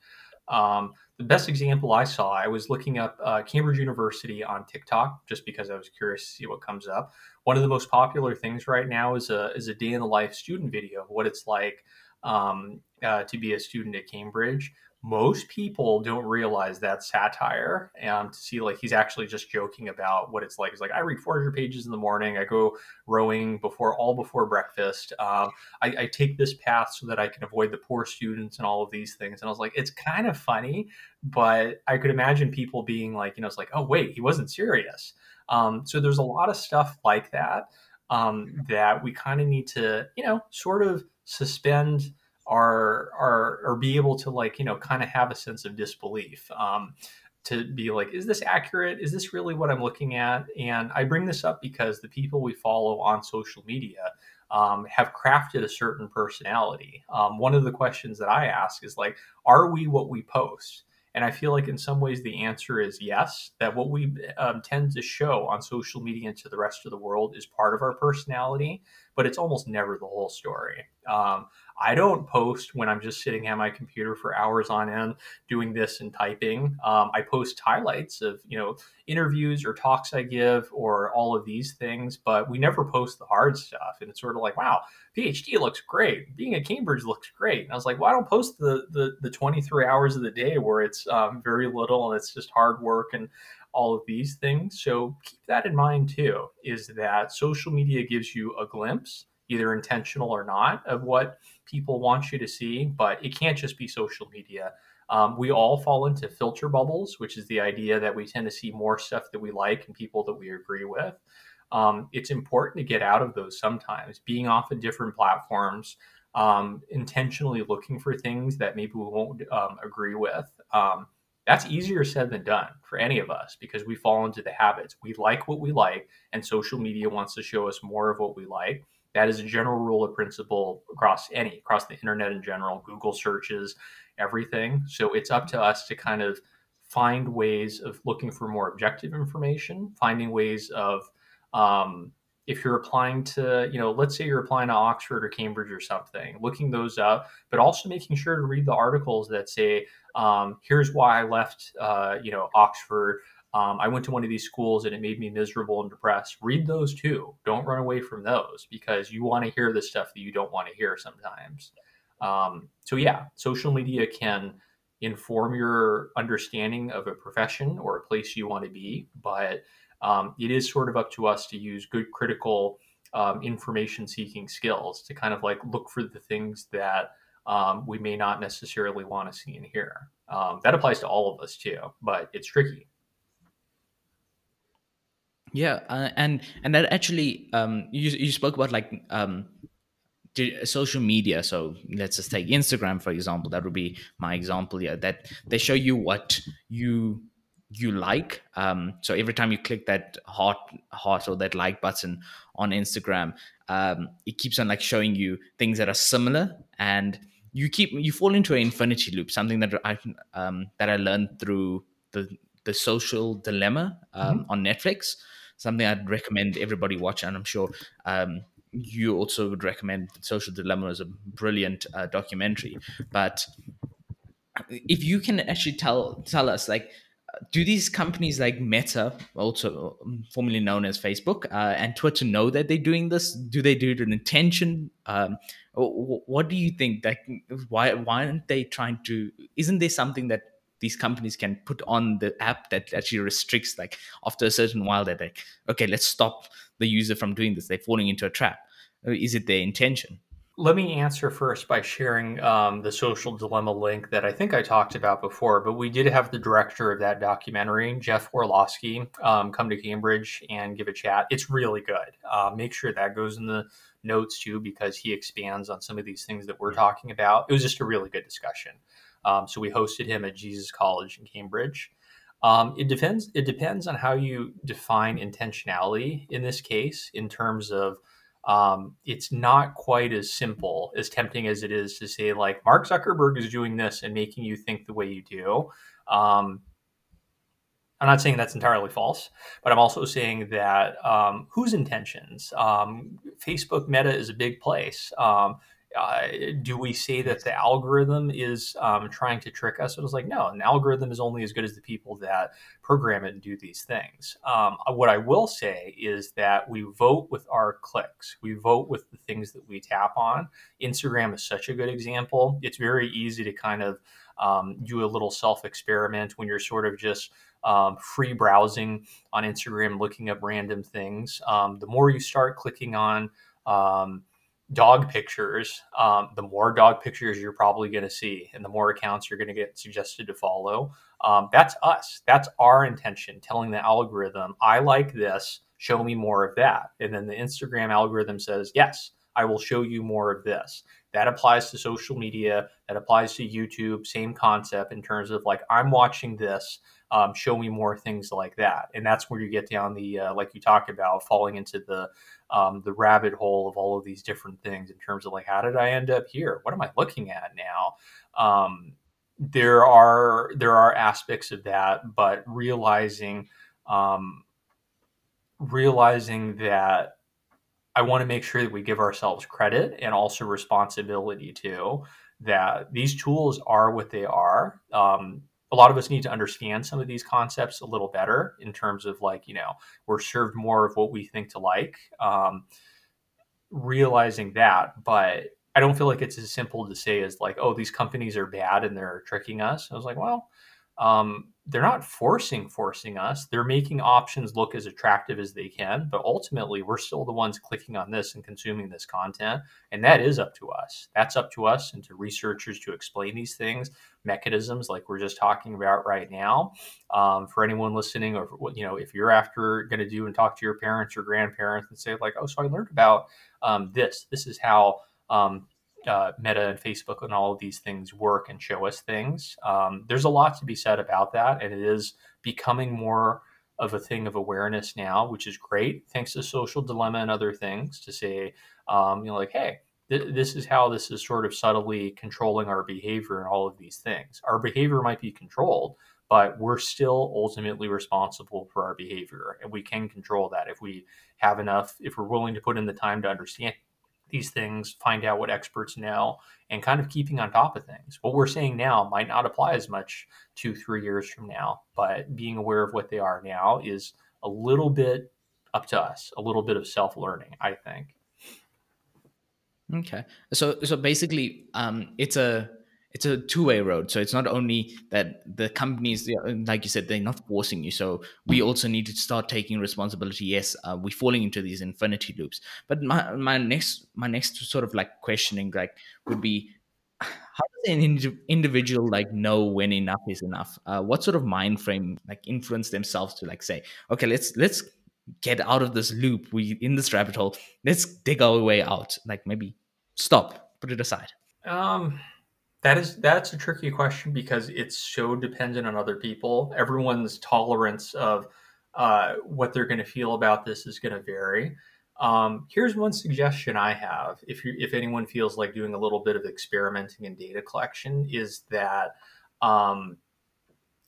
Um, the best example I saw, I was looking up uh, Cambridge University on TikTok just because I was curious to see what comes up. One of the most popular things right now is a is a day in the life student video of what it's like um, uh, to be a student at Cambridge. Most people don't realize that satire to see like he's actually just joking about what it's like. He's like i read 400 pages in the morning. I go rowing before all before breakfast. Um, I, I, take this path so that i can avoid the poor students and all of these things. And i was like it's kind of funny but i could imagine people being like you know it's like oh wait he wasn't serious. Um, so there's a lot of stuff like that um, that we kind of need to you know sort of suspend are are or be able to like you know kind of have a sense of disbelief um, to be like is this accurate? Is this really what i'm looking at? And i bring this up because the people we follow on social media um, have crafted a certain personality. Um, one of the questions that i ask is like are we what we post? And I feel like in some ways the answer is yes, that what we um, tend to show on social media and to the rest of the world is part of our personality, but it's almost never the whole story. Um, I don't post when I'm just sitting at my computer for hours on end doing this and typing. Um, I post highlights of you know interviews or talks I give or all of these things, but we never post the hard stuff. And it's sort of like, wow, PhD looks great. Being at Cambridge looks great. And I was like, well, I don't post the the, the 23 hours of the day where it's um, very little and it's just hard work and all of these things. So keep that in mind too. Is that social media gives you a glimpse either intentional or not, of what people want you to see. But it can't just be social media. Um, we all fall into filter bubbles, which is the idea that we tend to see more stuff that we like and people that we agree with. um, it's important to get out of those sometimes, being off of different platforms, um, intentionally looking for things that maybe we won't um, agree with. That's easier said than done for any of us because we fall into the habits. We like what we like, and social media wants to show us more of what we like. That is a general rule of principle across any, across the internet in general, Google searches, everything. So it's up to us to kind of find ways of looking for more objective information, finding ways of um, if you're applying to, you know, let's say you're applying to Oxford or Cambridge or something, looking those up, but also making sure to read the articles that say, um, here's why I left, uh, you know, Oxford. Um, I went to one of these schools and it made me miserable and depressed. Read those too. Don't run away from those because you want to hear the stuff that you don't want to hear sometimes. Um, so, yeah, social media can inform your understanding of a profession or a place you want to be, but um, it is sort of up to us to use good critical um, information seeking skills to kind of like look for the things that um, we may not necessarily want to see and hear. Um, that applies to all of us too, but it's tricky. Yeah, uh, and and that actually, um, you you spoke about like um, social media. So let's just take Instagram for example. That would be my example here. That they show you what you you like. Um, so every time you click that heart heart or that like button on Instagram, um, it keeps on like showing you things that are similar, and you keep you fall into an infinity loop. Something that I um, that I learned through the the social dilemma um, mm-hmm. on Netflix. Something I'd recommend everybody watch, and I'm sure um, you also would recommend Social Dilemma as a brilliant uh, documentary. But if you can actually tell tell us like do these companies like Meta, also um, formerly known as Facebook, uh, and Twitter know that they're doing this? Do they do it with intention? Um, what do you think? That why why aren't they trying to? Isn't there something that these companies can put on the app that actually restricts, like after a certain while, that like okay, let's stop the user from doing this. They're falling into a trap. Is it their intention? Let me answer first by sharing um, the social dilemma link that I think I talked about before. But we did have the director of that documentary, Jeff Orlowski, um, come to Cambridge and give a chat. It's really good. Uh, make sure that goes in the notes too, because he expands on some of these things that we're talking about. It was just a really good discussion. Um, so we hosted him at Jesus College in Cambridge. Um, it depends. It depends on how you define intentionality in this case, in terms of um, it's not quite as simple as tempting as it is to say like Mark Zuckerberg is doing this and making you think the way you do. Um, I'm not saying that's entirely false, but I'm also saying that um, whose intentions? Um, Facebook Meta is a big place. Uh, do we say that the algorithm is um, trying to trick us? It was like, no, an algorithm is only as good as the people that program it and do these things. Um, uh, what I will say is that we vote with our clicks, we vote with the things that we tap on. Instagram is such a good example. It's very easy to kind of um, do a little self experiment when you're sort of just um, free browsing on Instagram, looking up random things. Um, the more you start clicking on, um, dog pictures, um, the more dog pictures you're probably going to see, and the more accounts you're going to get suggested to follow. Um, that's us. That's our intention, telling the algorithm, I like this, show me more of that. And then the Instagram algorithm says, yes, I will show you more of this. That applies to social media, that applies to YouTube, same concept in terms of like, I'm watching this. Um, show me more things like that and that's where you get down the uh, like you talked about falling into the um, the rabbit hole of all of these different things in terms of like how did I end up here? What am I looking at now? Um, there are there are aspects of that, but realizing um, realizing that I want to make sure that we give ourselves credit and also responsibility too. That these tools are what they are. Um, a lot of us need to understand some of these concepts a little better in terms of like you know we're served more of what we think to like um, realizing that but i don't feel like it's as simple to say as like oh these companies are bad and they're tricking us. I was like well um, they're not forcing forcing us. They're making options look as attractive as they can but ultimately we're still the ones clicking on this and consuming this content and that is up to us. That's up to us and to researchers to explain these things mechanisms like we're just talking about right now. Um, for anyone listening or you know if you're after going to do and talk to your parents or grandparents and say like oh so i learned about um, this. This is how um, uh, Meta and Facebook and all of these things work and show us things. Um, there's a lot to be said about that, and it is becoming more of a thing of awareness now, which is great. Thanks to Social Dilemma and other things to say, um, you know, like, hey, th- this is how this is sort of subtly controlling our behavior and all of these things. Our behavior might be controlled, but we're still ultimately responsible for our behavior, and we can control that if we have enough, if we're willing to put in the time to understand these things, find out what experts know, and kind of keeping on top of things. What we're saying now might not apply as much two, three years from now, but being aware of what they are now is a little bit up to us, a little bit of self learning, I think. Okay, so so basically, um, it's a it's a two-way road. So it's not only that the companies like you said they're not forcing you. So we also need to start taking responsibility. Yes uh, we're falling into these infinity loops. But my, my next my next sort of like questioning like would be how does an ind- individual like know when enough is enough? Uh, what sort of mind frame like influence themselves to like say okay let's let's get out of this loop. We in this rabbit hole. Let's dig our way out. Like maybe stop put it aside. Um that is that's a tricky question because it's so dependent on other people. Everyone's tolerance of uh, what they're going to feel about this is going to vary. Um, here's one suggestion I have: if you if anyone feels like doing a little bit of experimenting and data collection, is that um,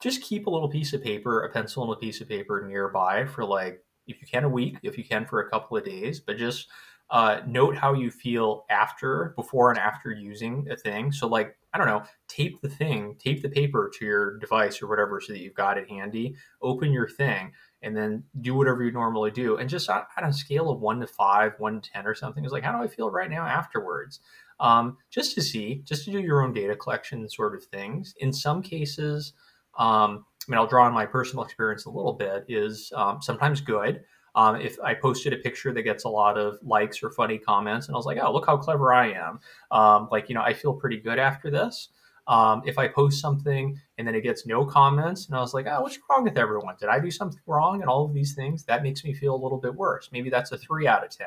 just keep a little piece of paper, a pencil and a piece of paper nearby for like if you can a week, if you can for a couple of days, but just uh, note how you feel after, before, and after using a thing. So, like, I don't know, tape the thing, tape the paper to your device or whatever so that you've got it handy. Open your thing and then do whatever you normally do. And just on, on a scale of one to five, one to 10 or something, is like, how do I feel right now afterwards? Um, just to see, just to do your own data collection sort of things. In some cases, um, I mean, I'll draw on my personal experience a little bit, is um, sometimes good. Um, if I posted a picture that gets a lot of likes or funny comments, and I was like, oh, look how clever I am. Um, like, you know, I feel pretty good after this. Um, if I post something and then it gets no comments, and I was like, oh, what's wrong with everyone? Did I do something wrong? And all of these things, that makes me feel a little bit worse. Maybe that's a three out of 10.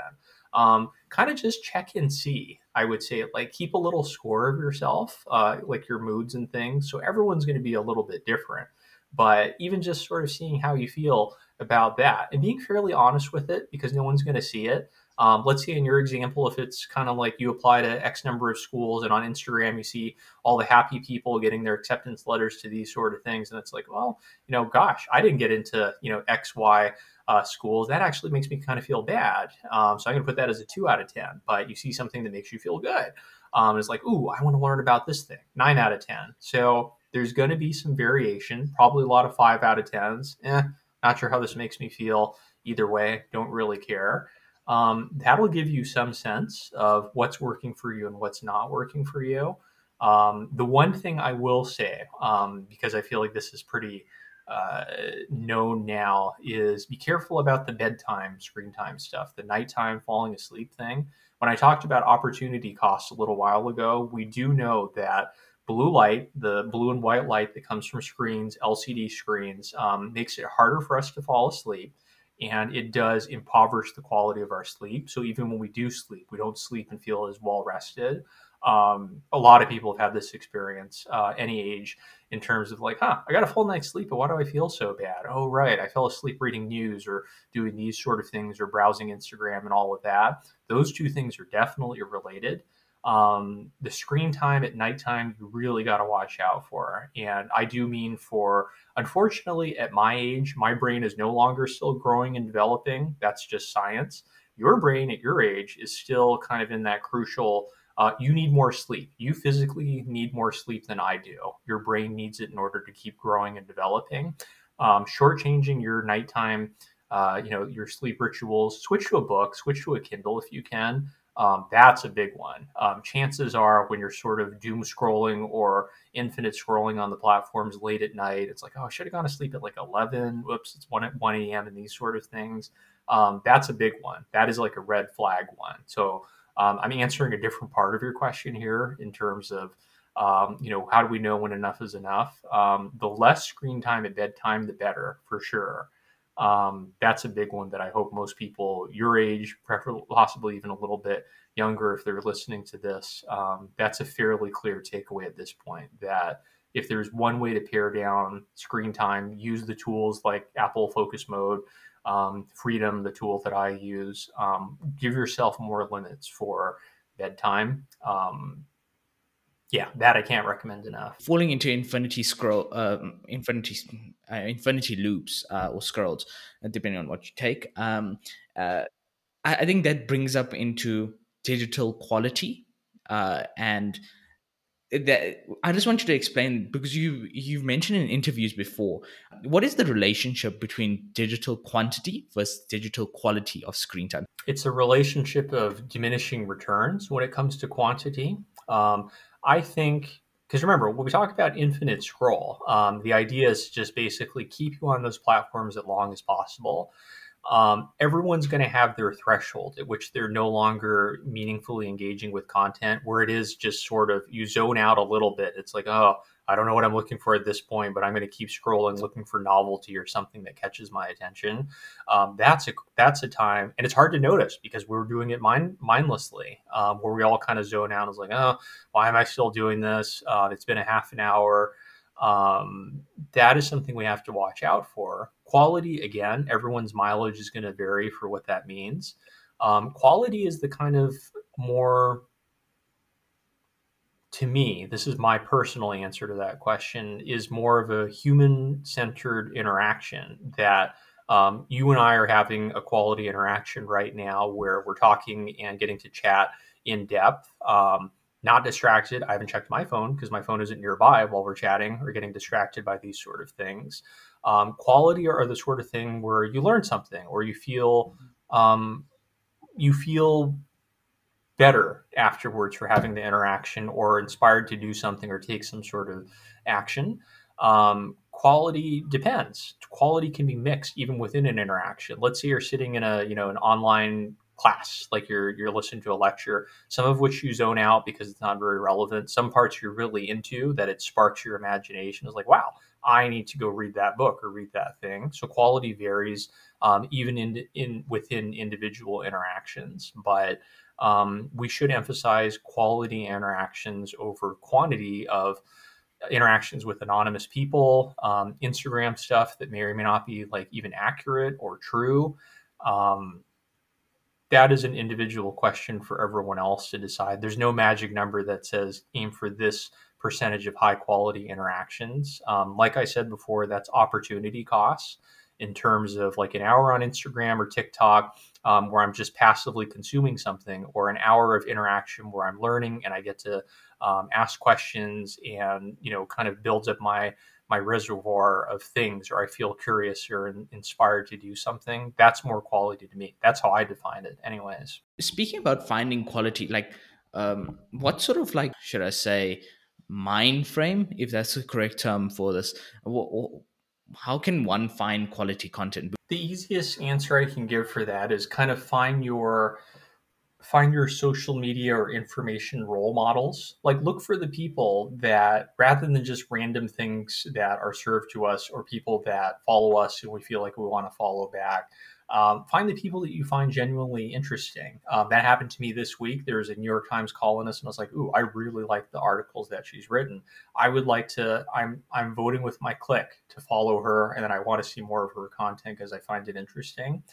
Um, kind of just check and see, I would say. Like, keep a little score of yourself, uh, like your moods and things. So everyone's going to be a little bit different. But even just sort of seeing how you feel about that and being fairly honest with it because no one's going to see it. Um, let's say in your example, if it's kind of like you apply to X number of schools and on Instagram you see all the happy people getting their acceptance letters to these sort of things, and it's like, well, you know, gosh, I didn't get into you know X Y uh, schools. That actually makes me kind of feel bad. Um, so I'm going to put that as a two out of ten. But you see something that makes you feel good. Um, it's like, ooh, I want to learn about this thing. Nine out of ten. So there's going to be some variation. Probably a lot of five out of tens. Eh, not sure how this makes me feel either way. Don't really care. Um, that'll give you some sense of what's working for you and what's not working for you. Um, the one thing I will say, um, because I feel like this is pretty uh, known now, is be careful about the bedtime screen time stuff, the nighttime falling asleep thing. When I talked about opportunity costs a little while ago, we do know that blue light, the blue and white light that comes from screens, LCD screens, um, makes it harder for us to fall asleep. And it does impoverish the quality of our sleep. So even when we do sleep, we don't sleep and feel as well rested. Um, a lot of people have had this experience, uh, any age, in terms of like, huh, I got a full night's sleep, but why do I feel so bad? Oh, right, I fell asleep reading news or doing these sort of things or browsing Instagram and all of that. Those two things are definitely related um, the screen time at nighttime you really got to watch out for. And i do mean for unfortunately at my age my brain is no longer still growing and developing. That's just science. Your brain at your age is still kind of in that crucial uh, you need more sleep. You physically need more sleep than i do. Your brain needs it in order to keep growing and developing. Um, shortchanging your nighttime uh, you know your sleep rituals. Switch to a book switch to a kindle if you can Um, that's a big one. Um, chances are when you're sort of doom scrolling or infinite scrolling on the platforms late at night, it's like, oh, I should have gone to sleep at like 11. Whoops, it's 1 at 1 a.m. and these sort of things. Um, that's a big one. That is like a red flag one. So um, I'm answering a different part of your question here in terms of, um, you know, how do we know when enough is enough? Um, the less screen time at bedtime, the better for sure. Um, that's a big one that I hope most people your age, possibly even a little bit younger, if they're listening to this, um, that's a fairly clear takeaway at this point. That if there's one way to pare down screen time, use the tools like Apple Focus Mode, um, Freedom, the tool that I use. Um, give yourself more limits for bedtime. Um, yeah, that I can't recommend enough. Falling into infinity scroll, uh, infinity, uh, infinity loops uh, or scrolls, uh, depending on what you take. Um, uh, I, I, think that brings up into digital quality, uh, and that I just want you to explain because you you've mentioned in interviews before. What is the relationship between digital quantity versus digital quality of screen time? It's a relationship of diminishing returns when it comes to quantity. Um, I think because remember when we talk about infinite scroll, um, the idea is to just basically keep you on those platforms as long as possible. Um, everyone's going to have their threshold at which they're no longer meaningfully engaging with content, where it is just sort of you zone out a little bit. It's like, oh, I don't know what I'm looking for at this point, but I'm going to keep scrolling, looking for novelty or something that catches my attention. Um, that's a that's a time, and it's hard to notice because we're doing it mind mindlessly, um, where we all kind of zone out. It's like, oh, why am I still doing this? Uh, it's been a half an hour. Um, that is something we have to watch out for. Quality, again, everyone's mileage is going to vary for what that means. Um, quality is the kind of more to me, this is my personal answer to that question, is more of a human centered interaction that um, you and I are having a quality interaction right now where we're talking and getting to chat in depth. Um, not distracted. I haven't checked my phone because my phone isn't nearby while we're chatting or getting distracted by these sort of things. Um, quality are, the sort of thing where you learn something or you feel um, you feel better afterwards for having the interaction or inspired to do something or take some sort of action. Um, quality depends. Quality can be mixed even within an interaction. Let's say you're sitting in a you know an online class, like you're you're listening to a lecture, some of which you zone out because it's not very relevant. Some parts you're really into that it sparks your imagination. Is like, wow, I need to go read that book or read that thing. So quality varies um, even in in within individual interactions, but um, we should emphasize quality interactions over quantity of interactions with anonymous people, um, Instagram stuff that may or may not be like even accurate or true. Um, that is an individual question for everyone else to decide. There's no magic number that says aim for this percentage of high quality interactions. Um, like I said before, that's opportunity costs in terms of like an hour on Instagram or TikTok um, where I'm just passively consuming something, or an hour of interaction where I'm learning and I get to um, ask questions and you know kind of builds up my my reservoir of things, or I feel curious or in, inspired to do something. That's more quality to me. That's how I define it, anyways. Speaking about finding quality, like um, what sort of like should I say mind frame, if that's the correct term for this? How can one find quality content? The easiest answer I can give for that is kind of find your find your social media or information role models. Like look for the people that rather than just random things that are served to us or people that follow us and we feel like we want to follow back um, find the people that you find genuinely interesting. Um, that happened to me this week. There was a New York Times columnist, and I was like, "Ooh, I really like the articles that she's written. I would like to. I'm I'm voting with my click to follow her, and then I want to see more of her content because I find it interesting."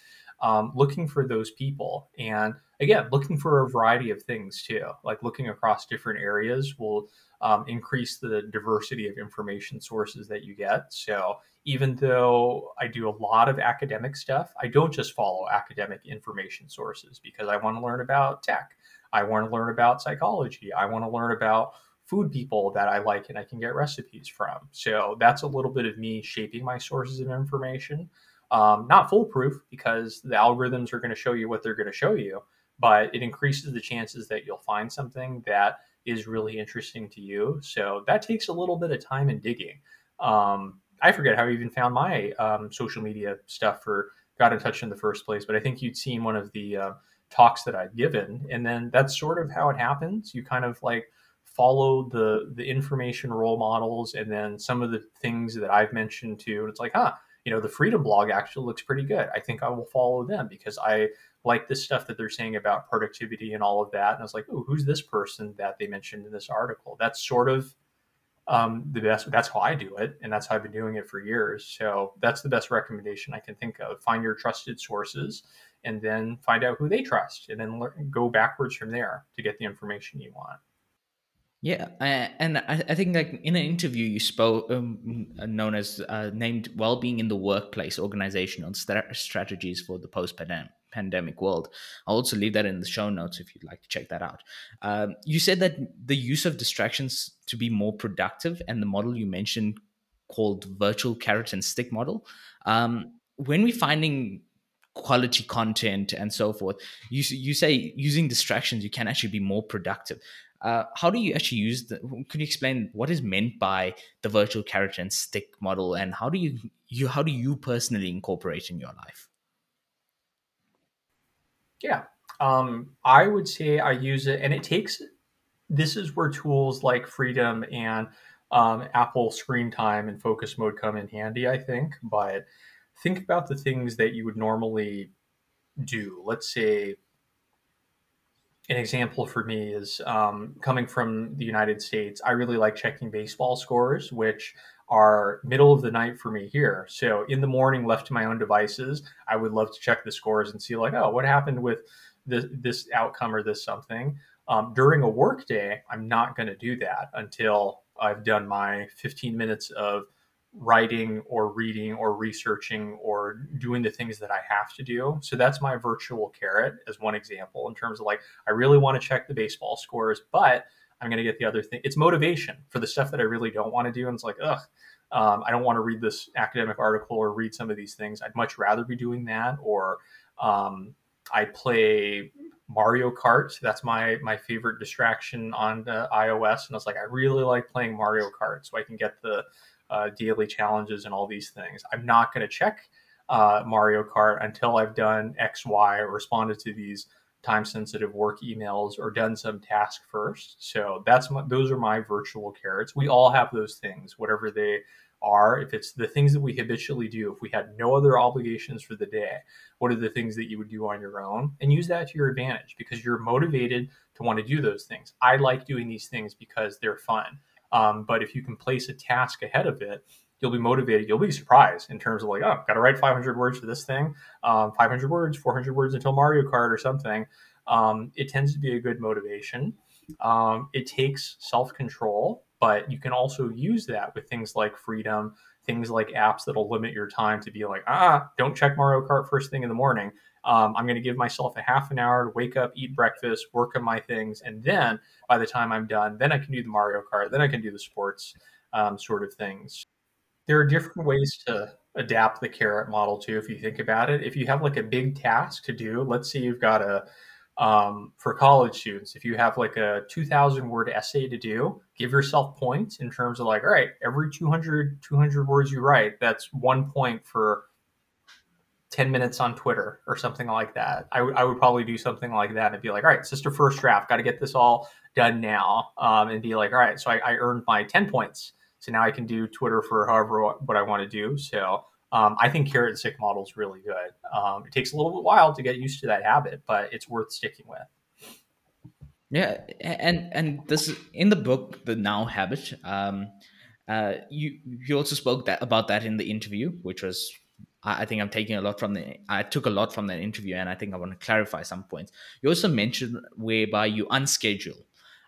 Um, looking for those people, and again, looking for a variety of things too. Like looking across different areas will um, increase the diversity of information sources that you get. So even though I do a lot of academic stuff, I don't just follow academic information sources because I want to learn about tech. I want to learn about psychology. I want to learn about food people that I like and I can get recipes from. So that's a little bit of me shaping my sources of information. Um, not foolproof because the algorithms are going to show you what they're going to show you, but it increases the chances that you'll find something that is really interesting to you. So that takes a little bit of time and digging. Um, I forget how I even found my um, social media stuff for got in touch in the first place, but I think you'd seen one of the uh, talks that I'd given, and then that's sort of how it happens. You kind of like follow the the information role models, and then some of the things that I've mentioned too. And it's like, huh, you know, the Freedom blog actually looks pretty good. I think I will follow them because I like this stuff that they're saying about productivity and all of that. And I was like, oh, who's this person that they mentioned in this article? That's sort of um, the best. That's how I do it, and that's how I've been doing it for years. So that's the best recommendation I can think of. Find your trusted sources, and then find out who they trust, and then learn, go backwards from there to get the information you want. Yeah, and I, think like in an interview you spoke, um, known as uh, named "Well-being in the Workplace: Organizational st- Strategies for the Post-Pandemic Pandemic world." I'll also leave that in the show notes if you'd like to check that out. Um, you said that the use of distractions to be more productive, and the model you mentioned called virtual carrot and stick model. Um, when we're finding quality content and so forth, you you say using distractions you can actually be more productive. Uh, how do you actually use the? Can you explain what is meant by the virtual carrot and stick model, and how do you you how do you personally incorporate in your life? Yeah, um, I would say I use it, and it takes. This is where tools like Freedom and um, Apple Screen Time and Focus Mode come in handy. I think, but think about the things that you would normally do. Let's say an example for me is um, coming from the United States. I really like checking baseball scores, which are middle of the night for me here. So in the morning, left to my own devices, I would love to check the scores and see like, oh, what happened with this, this outcome or this something. Um, during a work day, I'm not going to do that until I've done my 15 minutes of writing or reading or researching or doing the things that I have to do. So that's my virtual carrot as one example in terms of like, I really want to check the baseball scores, but I'm going to get the other thing. It's motivation for the stuff that I really don't want to do. And it's like, ugh, um, I don't want to read this academic article or read some of these things. I'd much rather be doing that. Or um, I play Mario Kart. That's my my favorite distraction on iOS. And I was like, I really like playing Mario Kart, so I can get the uh, daily challenges and all these things. I'm not going to check uh, Mario Kart until I've done X, Y, or responded to these time sensitive work emails or done some task first. So that's my, those are my virtual carrots. We all have those things, whatever they are. If it's the things that we habitually do, if we had no other obligations for the day, what are the things that you would do on your own? And use that to your advantage because you're motivated to want to do those things. I like doing these things because they're fun. Um, but if you can place a task ahead of it, you'll be motivated. You'll be surprised in terms of like, oh, got to write 500 words for this thing, um, 500 words, 400 words until Mario Kart or something. Um, it tends to be a good motivation. Um, it takes self control, but you can also use that with things like freedom, things like apps that'll limit your time to be like, ah, don't check Mario Kart first thing in the morning. Um, I'm going to give myself a half an hour to wake up, eat breakfast, work on my things, and then by the time I'm done, then I can do the Mario Kart, then I can do the sports um, sort of things. There are different ways to adapt the carrot model too, if you think about it. If you have like a big task to do, let's say you've got a um, for college students, if you have like a 2000 word essay to do, give yourself points in terms of like, all right, every 200, 200 words you write, that's one point for 10 minutes on Twitter or something like that. I, w- I would probably do something like that and be like, all right, sister first draft, got to get this all done now. Um, and be like, all right, so I, I, earned my 10 points. So now I can do Twitter for however what I want to do. So um, I think carrot and stick model is really good. Um, it takes a little bit while to get used to that habit, but it's worth sticking with. Yeah, and and this in the book, the Now Habit. Um, uh, you you also spoke that about that in the interview, which was I think I'm taking a lot from the. I took a lot from that interview, and I think I want to clarify some points. You also mentioned whereby you unschedule,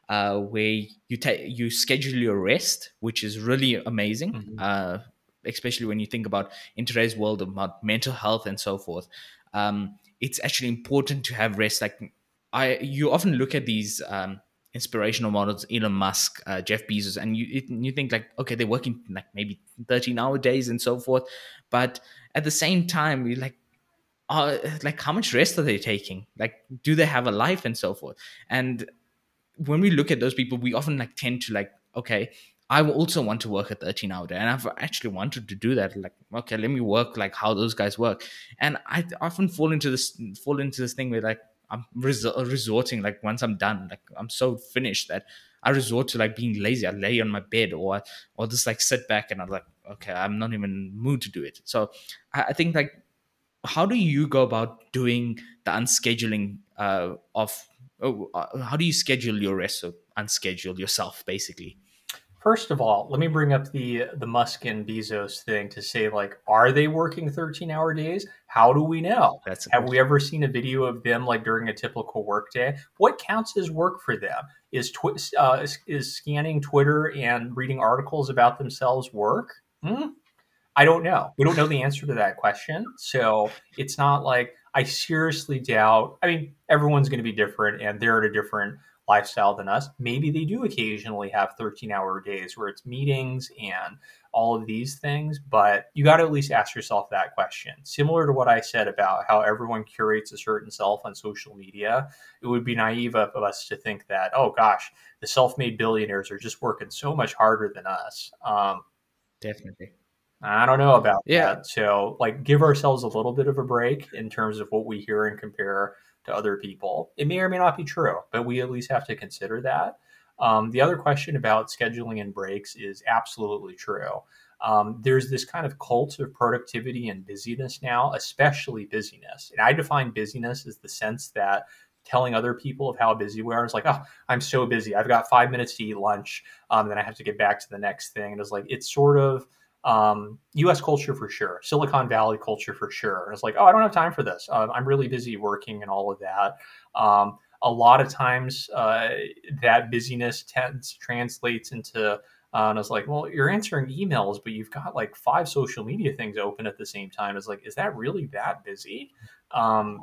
uh, where you take you schedule your rest, which is really amazing. Mm-hmm. Uh, especially when you think about in today's world about mental health and so forth. Um, it's actually important to have rest. Like I, you often look at these um, inspirational models, Elon Musk, uh, Jeff Bezos, and you it, you think like, okay, they're working like maybe 13 hour days and so forth, but at the same time, you like, uh, like how much rest are they taking like do they have a life and so forth and when we look at those people we often like tend to like okay I also want to work a 13 hour day and I've actually wanted to do that like okay let me work like how those guys work. And I often fall into this fall into this thing where like I'm resorting like once I'm done like I'm so finished that I resort to like being lazy. I lay on my bed or or just like sit back and I'm like okay I'm not even mood to do it. So I, I think like how do you go about doing the unscheduling uh, of oh, uh, how do you schedule your rest or unschedule yourself basically First of all, let me bring up the the Musk and Bezos thing to say like, are they working thirteen hour days? How do we know? That's Have we ever seen a video of them like during a typical workday? What counts as work for them? Is tw- uh, is, is, scanning Twitter and reading articles about themselves work? Hmm? I don't know. We don't know the answer to that question. So it's not like I seriously doubt. I mean, everyone's going to be different, and they're at a different lifestyle than us. Maybe they do occasionally have 13 hour days where it's meetings and all of these things, but you got to at least ask yourself that question. Similar to what I said about how everyone curates a certain self on social media, it would be naive of us to think that, oh gosh, the self made billionaires are just working so much harder than us. Um, Definitely. I don't know about yeah. that. So, like, give ourselves a little bit of a break in terms of what we hear and compare to other people. It may or may not be true, but we at least have to consider that. Um, the other question about scheduling and breaks is absolutely true. Um, there's this kind of cult of productivity and busyness now, especially busyness. And I define busyness as the sense that telling other people of how busy we are is like, oh, I'm so busy. I've got five minutes to eat lunch. Um, then I have to get back to the next thing. And it's like, it's sort of um, U.S. culture for sure, Silicon Valley culture for sure. And it's like, oh, I don't have time for this. Uh, I'm really busy working and all of that. Um, a lot of times, uh, that busyness tends translates into. Uh, and I was like, well, you're answering emails, but you've got like five social media things open at the same time. It's like, is that really that busy? Um,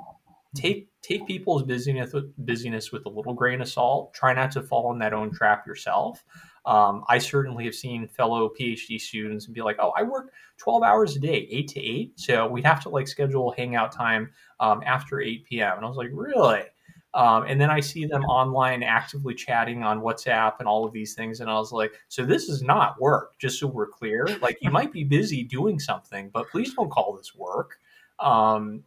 take take people's busyness busyness with a little grain of salt. Try not to fall in that own trap yourself. Um, I certainly have seen fellow PhD students and be like, "Oh, I work 12 hours a day, eight to eight, so we'd have to like schedule hangout time um, after 8 p.m." And I was like, "Really?" Um, and then I see them online actively chatting on WhatsApp and all of these things, and I was like, "So this is not work." Just so we're clear, like you might be busy doing something, but please don't call this work. Um,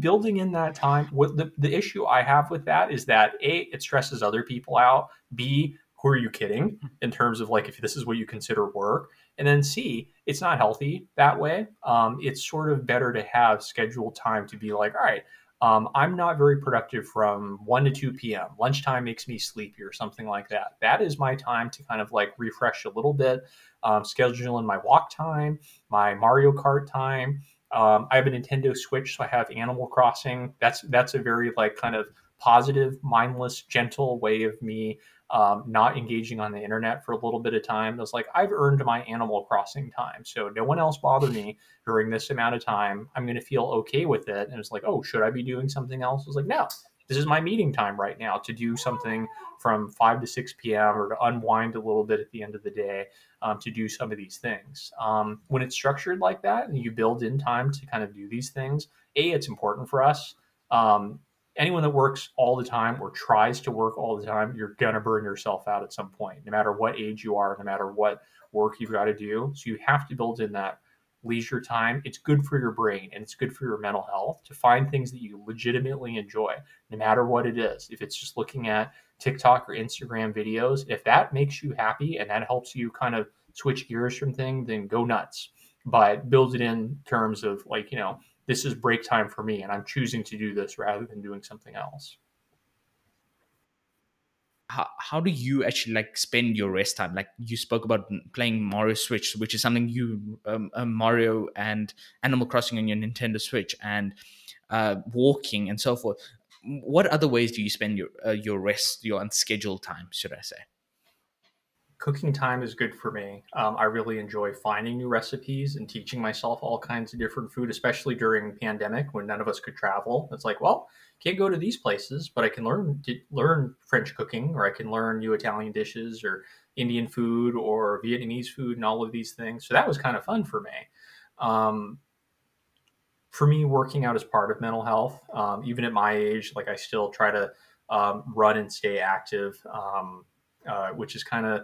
building in that time what the, the issue i have with that is that a it stresses other people out b who are you kidding in terms of like if this is what you consider work? And then c it's not healthy that way. Um, it's sort of better to have scheduled time to be like all right um, i'm not very productive from 1 to 2 p.m lunchtime makes me sleepy or something like that. That is my time to kind of like refresh a little bit um, schedule in my walk time my mario kart time. Um, i have a nintendo switch so i have animal crossing. That's that's a very like kind of positive mindless gentle way of me um, not engaging on the internet for a little bit of time. I was like, I've earned my Animal Crossing time. So no one else bother me during this amount of time. I'm going to feel okay with it. And it's like, oh, should I be doing something else? It's like, no, this is my meeting time right now to do something from 5 to 6 p.m. or to unwind a little bit at the end of the day um, to do some of these things. Um, when it's structured like that and you build in time to kind of do these things, A, it's important for us. Um, anyone that works all the time or tries to work all the time, you're going to burn yourself out at some point, no matter what age you are, no matter what work you've got to do. So you have to build in that leisure time. It's good for your brain and it's good for your mental health to find things that you legitimately enjoy, no matter what it is. If it's just looking at TikTok or Instagram videos, if that makes you happy and that helps you kind of switch gears from thing, then go nuts. But build it in terms of like, you know, this is break time for me and I'm choosing to do this rather than doing something else. How, how do you actually like spend your rest time? Like you spoke about playing Mario Switch, which is something you um, uh, Mario and Animal Crossing on your Nintendo Switch, and uh, walking and so forth. What other ways do you spend your uh, your rest, your unscheduled time, should I say? Cooking time is good for me. Um, I really enjoy finding new recipes and teaching myself all kinds of different food, especially during pandemic when none of us could travel. It's like, well, can't go to these places, but I can learn learn French cooking, or I can learn new Italian dishes, or Indian food, or Vietnamese food, and all of these things. So that was kind of fun for me. Um, for me, working out is part of mental health. Um, even at my age, like I still try to um, run and stay active, um, uh, which is kind of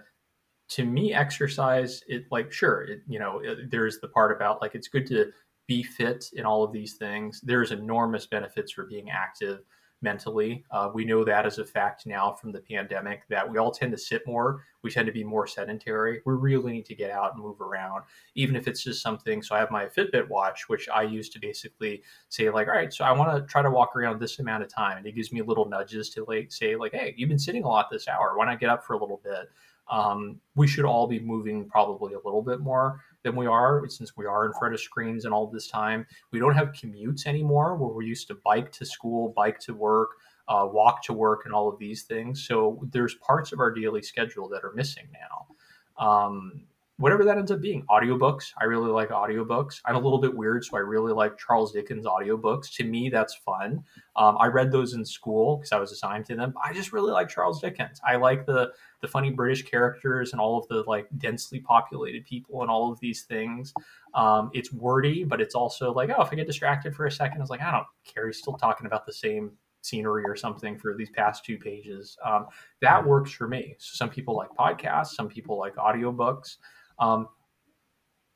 to me exercise. It like sure, it, you know, it, there's the part about like it's good to be fit in all of these things. There's enormous benefits for being active mentally. Uh, we know that as a fact now from the pandemic that we all tend to sit more. We tend to be more sedentary. We really need to get out and move around, even if it's just something. So I have my Fitbit watch, which I use to basically say like, all right, so I want to try to walk around this amount of time, and it gives me little nudges to like say like, hey, you've been sitting a lot this hour. Why not get up for a little bit? Um, we should all be moving probably a little bit more than we are since we are in front of screens and all this time. We don't have commutes anymore where we used to bike to school, bike to work, uh, walk to work, and all of these things. So there's parts of our daily schedule that are missing now. Um, whatever that ends up being audiobooks. I really like audiobooks. I'm a little bit weird so i really like charles dickens audiobooks. To me that's fun. Um, i read those in school because i was assigned to them i just really like charles dickens. I like the the funny british characters and all of the like densely populated people and all of these things. Um, it's wordy but it's also like oh if i get distracted for a second it's like i don't care. He's still talking about the same scenery or something for these past two pages. Um, that works for me. So some people like podcasts some people like audiobooks um,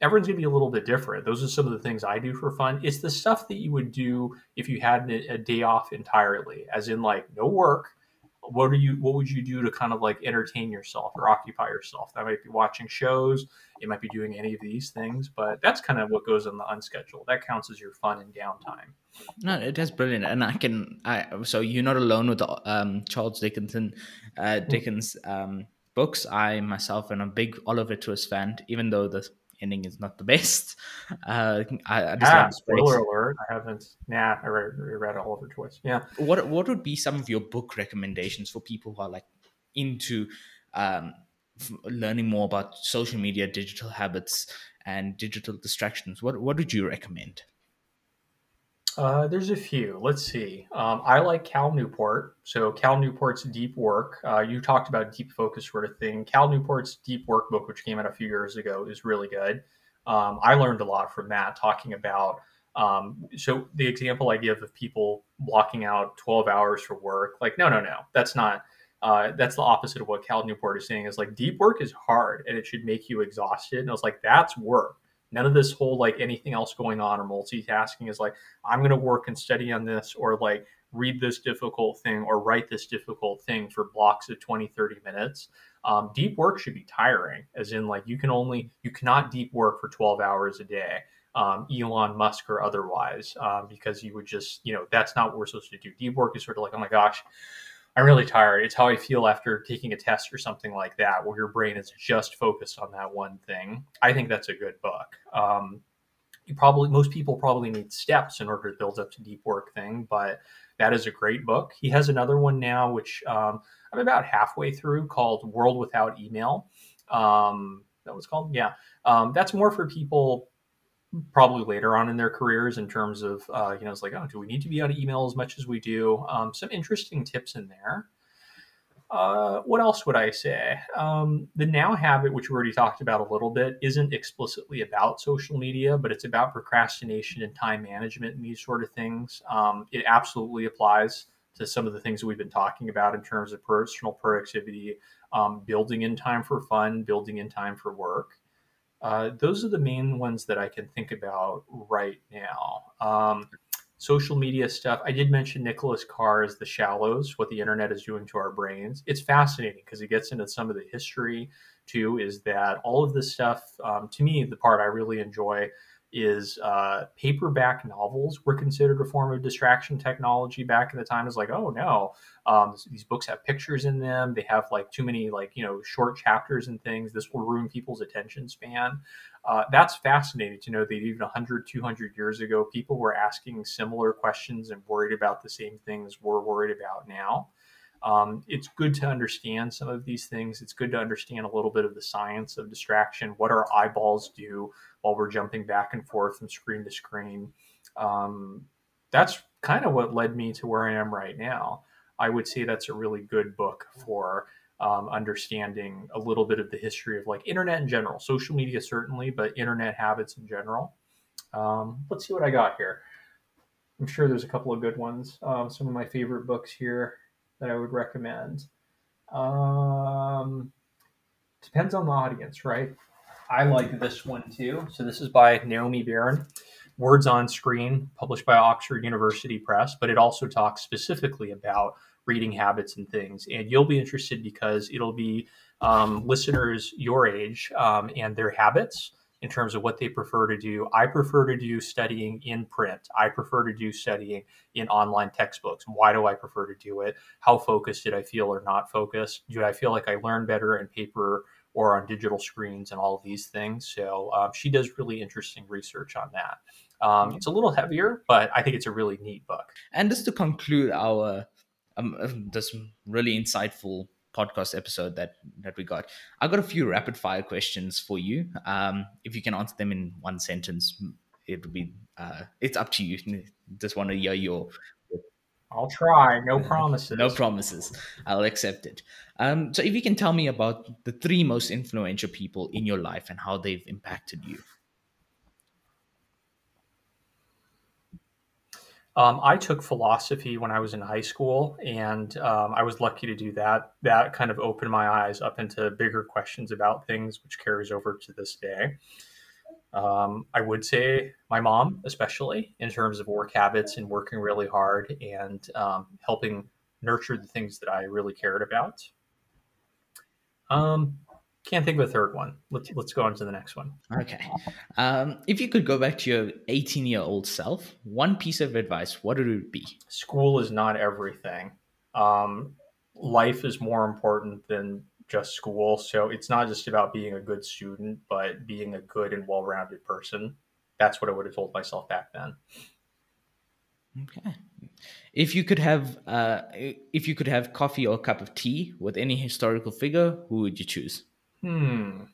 everyone's going to be a little bit different. Those are some of the things I do for fun. It's the stuff that you would do if you had a, day off entirely, as in like no work. What do you? What would you do to kind of like entertain yourself or occupy yourself? That might be watching shows. It might be doing any of these things, but that's kind of what goes on the unscheduled. That counts as your fun and downtime. No, it is brilliant, and I can. I so you're not alone with the um, Charles Dickinson, uh, Dickens. Um, books. I myself am a big Oliver Twist fan, even though the ending is not the best. Uh, I, I just ah, spoiler alert! I haven't. Nah, I read, read Oliver Twist. Yeah. What What would be some of your book recommendations for people who are like into um, learning more about social media, digital habits, and digital distractions? What What would you recommend? Uh, there's a few. Let's see. Um, I like Cal Newport. So Cal Newport's Deep Work. Uh, you talked about deep focus sort of thing. Cal Newport's Deep Work book, which came out a few years ago, is really good. Um, I learned a lot from that, talking about. Um, so the example I give of people blocking out 12 hours for work, like no, no, no, that's not. Uh, that's the opposite of what Cal Newport is saying. Is like deep work is hard and it should make you exhausted. And I was like, that's work None of this whole like anything else going on or multitasking is like, I'm going to work and study on this or like read this difficult thing or write this difficult thing for blocks of 20, 30 minutes. Um, deep work should be tiring, as in like you can only, you cannot deep work for 12 hours a day. Um, Elon Musk or otherwise, um, because you would just, you know, that's not what we're supposed to do. Deep work is sort of like, oh my gosh, I'm really tired. It's how I feel after taking a test or something like that, where your brain is just focused on that one thing. I think that's a good book. Um, you probably most people probably need steps in order to build up to deep work thing, but that is a great book. He has another one now, which um, I'm about halfway through, called World Without Email. Um, that was called, yeah. Um, that's more for people probably later on in their careers in terms of uh, you know it's like oh do we need to be on email as much as we do? Um, some interesting tips in there. Uh, what else would i say? Um, the now habit which we already talked about a little bit isn't explicitly about social media but it's about procrastination and time management and these sort of things. Um, it absolutely applies to some of the things that we've been talking about in terms of personal productivity um, building in time for fun building in time for work uh, those are the main ones that I can think about right now. Um, social media stuff. I did mention Nicholas Carr's The Shallows, what the internet is doing to our brains. It's fascinating because it gets into some of the history too. Is that all of this stuff? Um, to me, the part I really enjoy is uh, paperback novels were considered a form of distraction technology back in the time. It's like, oh no, um, these books have pictures in them. They have like too many like you know short chapters and things. This will ruin people's attention span. Uh, that's fascinating to know that even 100, 200 years ago, people were asking similar questions and worried about the same things we're worried about now. Um, it's good to understand some of these things. It's good to understand a little bit of the science of distraction, what our eyeballs do while we're jumping back and forth from screen to screen. Um, that's kind of what led me to where I am right now. I would say that's a really good book for um, understanding a little bit of the history of like internet in general, social media certainly, but internet habits in general. Um, let's see what I got here. I'm sure there's a couple of good ones. Um, some of my favorite books here that I would recommend. Um, depends on the audience, right? I like this one too. So this is by Naomi Baron. Words on Screen, published by Oxford University Press, but it also talks specifically about reading habits and things. And you'll be interested because it'll be um, listeners your age um, and their habits in terms of what they prefer to do. I prefer to do studying in print. I prefer to do studying in online textbooks. Why do I prefer to do it? How focused did I feel or not focused? Do I feel like I learn better in paper or on digital screens and all of these things? So um, she does really interesting research on that. Um, it's a little heavier, but I think it's a really neat book. And just to conclude our um, this really insightful podcast episode that that we got. I got a few rapid fire questions for you. Um, if you can answer them in one sentence, it would be. Uh, it's up to you. Just want to hear your. I'll try. No promises. no promises. I'll accept it. Um, so, if you can tell me about the three most influential people in your life and how they've impacted you. Um, I took philosophy when I was in high school, and um, I was lucky to do that. That kind of opened my eyes up into bigger questions about things, which carries over to this day. Um, I would say my mom, especially in terms of work habits and working really hard and um, helping nurture the things that I really cared about. Um, can't think of a third one. Let's let's go on to the next one. Okay. Um, if you could go back to your 18 year old self, one piece of advice, what would it be? School is not everything. Um, life is more important than just school. So it's not just about being a good student, but being a good and well rounded person. That's what I would have told myself back then. Okay. If you could have, uh, if you could have coffee or a cup of tea with any historical figure, who would you choose? Hmm.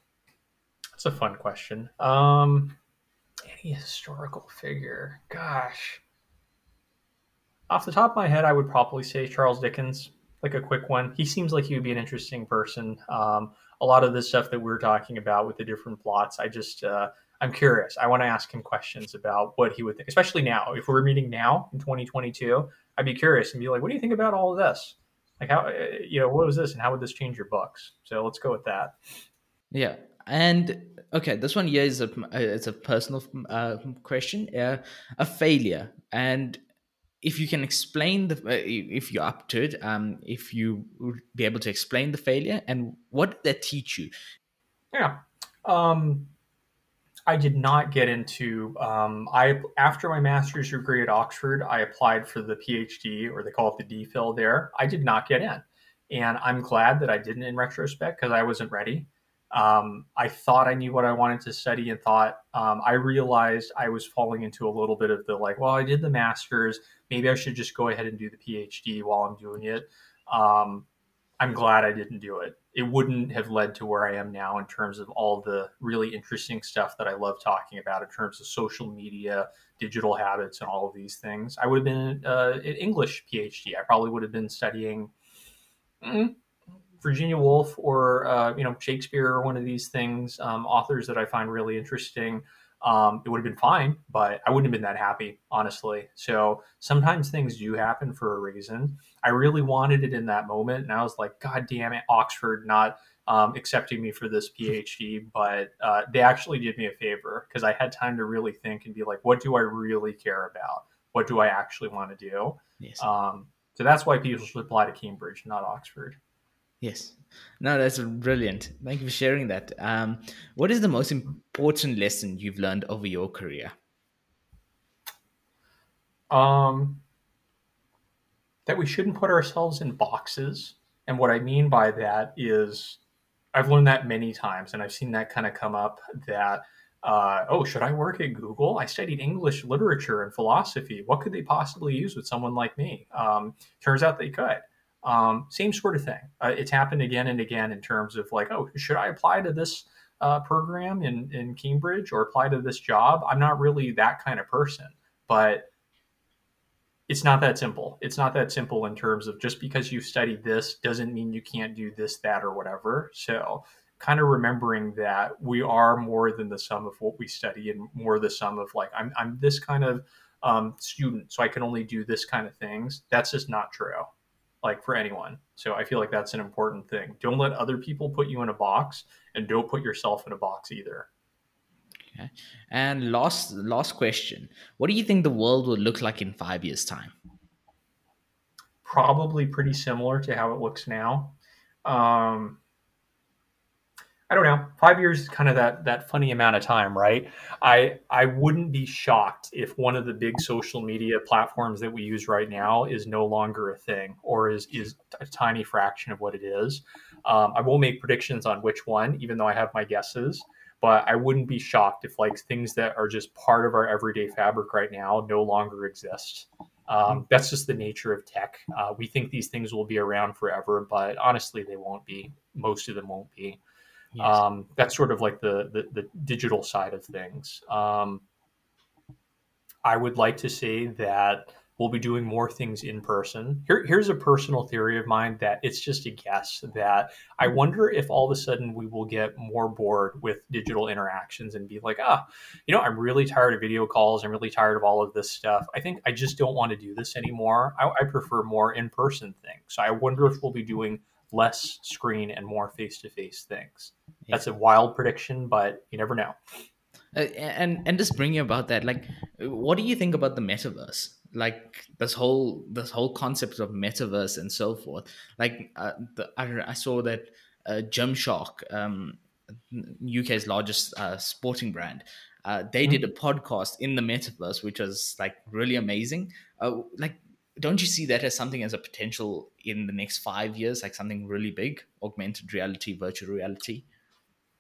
That's a fun question. Um, any historical figure? Gosh. Off the top of my head, I would probably say Charles Dickens, like a quick one. He seems like he would be an interesting person. Um, a lot of the stuff that we are talking about with the different plots, I just, uh, I'm curious. I want to ask him questions about what he would think, especially now. If we're meeting now in 2022, I'd be curious and be like, what do you think about all of this? Like how uh, you know what was this and how would this change your books? So let's go with that. Yeah, and okay, this one here is a it's a personal uh, question. Uh, a failure, and if you can explain the uh, if you're up to it, um, if you would be able to explain the failure and what did that teach you? Yeah. Um, I did not get into. Um, I after my master's degree at Oxford, I applied for the PhD, or they call it the DPhil. There, I did not get in, and I'm glad that I didn't in retrospect because I wasn't ready. Um, I thought I knew what I wanted to study, and thought um, I realized I was falling into a little bit of the like, well, I did the master's, maybe I should just go ahead and do the PhD while I'm doing it. Um, I'm glad I didn't do it it wouldn't have led to where I am now in terms of all the really interesting stuff that I love talking about in terms of social media, digital habits, and all of these things. I would have been uh, an English PhD. I probably would have been studying mm, Virginia Woolf or uh, you know Shakespeare or one of these things, um, authors that I find really interesting um, it would have been fine, but I wouldn't have been that happy, honestly. So sometimes things do happen for a reason. I really wanted it in that moment, and I was like, God damn it, Oxford not um, accepting me for this PhD. But uh, they actually did me a favor because I had time to really think and be like, what do I really care about? What do I actually want to do? Yes. Um, so that's why people should apply to Cambridge, not Oxford. Yes. No, that's brilliant. Thank you for sharing that. Um, what is the most important lesson you've learned over your career? Um, that we shouldn't put ourselves in boxes. And what I mean by that is, I've learned that many times, and I've seen that kind of come up that, uh, oh, should I work at Google? I studied English literature and philosophy. What could they possibly use with someone like me? Um, turns out they could. Um, same sort of thing. Uh, it's happened again and again in terms of like, oh, should I apply to this uh, program in, in Cambridge or apply to this job? I'm not really that kind of person, but it's not that simple. It's not that simple in terms of just because you've studied this doesn't mean you can't do this, that, or whatever. So, kind of remembering that we are more than the sum of what we study and more the sum of like, I'm, I'm this kind of um, student, so I can only do this kind of things. That's just not true, like for anyone. So I feel like that's an important thing. Don't let other people put you in a box, and don't put yourself in a box either. Okay. And last last question: What do you think the world will look like in five years' time? Probably pretty similar to how it looks now. Um, I don't know. Five years is kind of that that funny amount of time, right? I I wouldn't be shocked if one of the big social media platforms that we use right now is no longer a thing, or is is a tiny fraction of what it is. Um, I won't make predictions on which one, even though I have my guesses. But I wouldn't be shocked if like things that are just part of our everyday fabric right now no longer exist. Um, that's just the nature of tech. Uh, we think these things will be around forever, but honestly, they won't be. Most of them won't be. Yes. Um, that's sort of like the, the, the digital side of things. Um, I would like to say that we'll be doing more things in person. Here, here's a personal theory of mine that it's just a guess that I wonder if all of a sudden we will get more bored with digital interactions and be like, ah, you know, I'm really tired of video calls. I'm really tired of all of this stuff. I think I just don't want to do this anymore. I, I prefer more in person things. So I wonder if we'll be doing less screen and more face to face things. Yeah. That's a wild prediction, but you never know. Uh, and and just bringing about that, like, what do you think about the metaverse? Like this whole this whole concept of metaverse and so forth. Like, uh, the, I, I saw that uh, Gymshark, um, UK's largest uh, sporting brand, uh, they mm-hmm. did a podcast in the metaverse, which was like really amazing. Uh, like, don't you see that as something as a potential in the next five years, like something really big, augmented reality, virtual reality?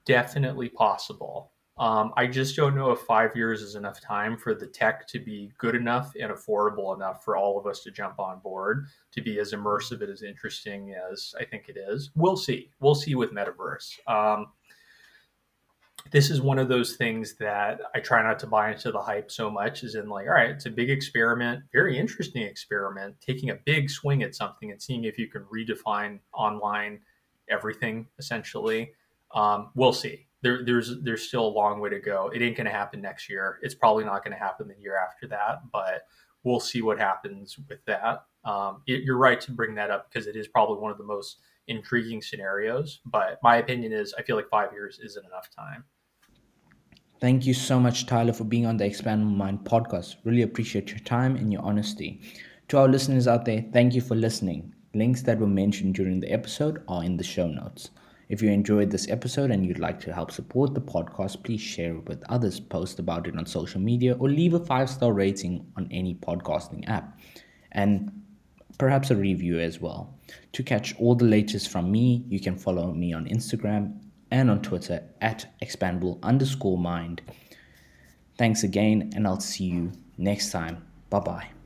Definitely possible. Um, I just don't know if five years is enough time for the tech to be good enough and affordable enough for all of us to jump on board to be as immersive and as interesting as I think it is. We'll see. We'll see with Metaverse. Um, this is one of those things that I try not to buy into the hype so much, is in like, all right, it's a big experiment, very interesting experiment, taking a big swing at something and seeing if you can redefine online everything essentially. Um, we'll see. There, there's there's still a long way to go. It ain't going to happen next year. It's probably not going to happen the year after that, but we'll see what happens with that. Um, it, you're right to bring that up because it is probably one of the most intriguing scenarios. But my opinion is, I feel like five years isn't enough time. Thank you so much, Tyler, for being on the Expandable Mind podcast. Really appreciate your time and your honesty. To our listeners out there, thank you for listening. Links that were mentioned during the episode are in the show notes. If you enjoyed this episode and you'd like to help support the podcast, please share it with others, post about it on social media, or leave a five star rating on any podcasting app. And perhaps a review as well. To catch all the latest from me, you can follow me on Instagram and on Twitter at expandable underscore mind. Thanks again, and I'll see you next time. Bye bye.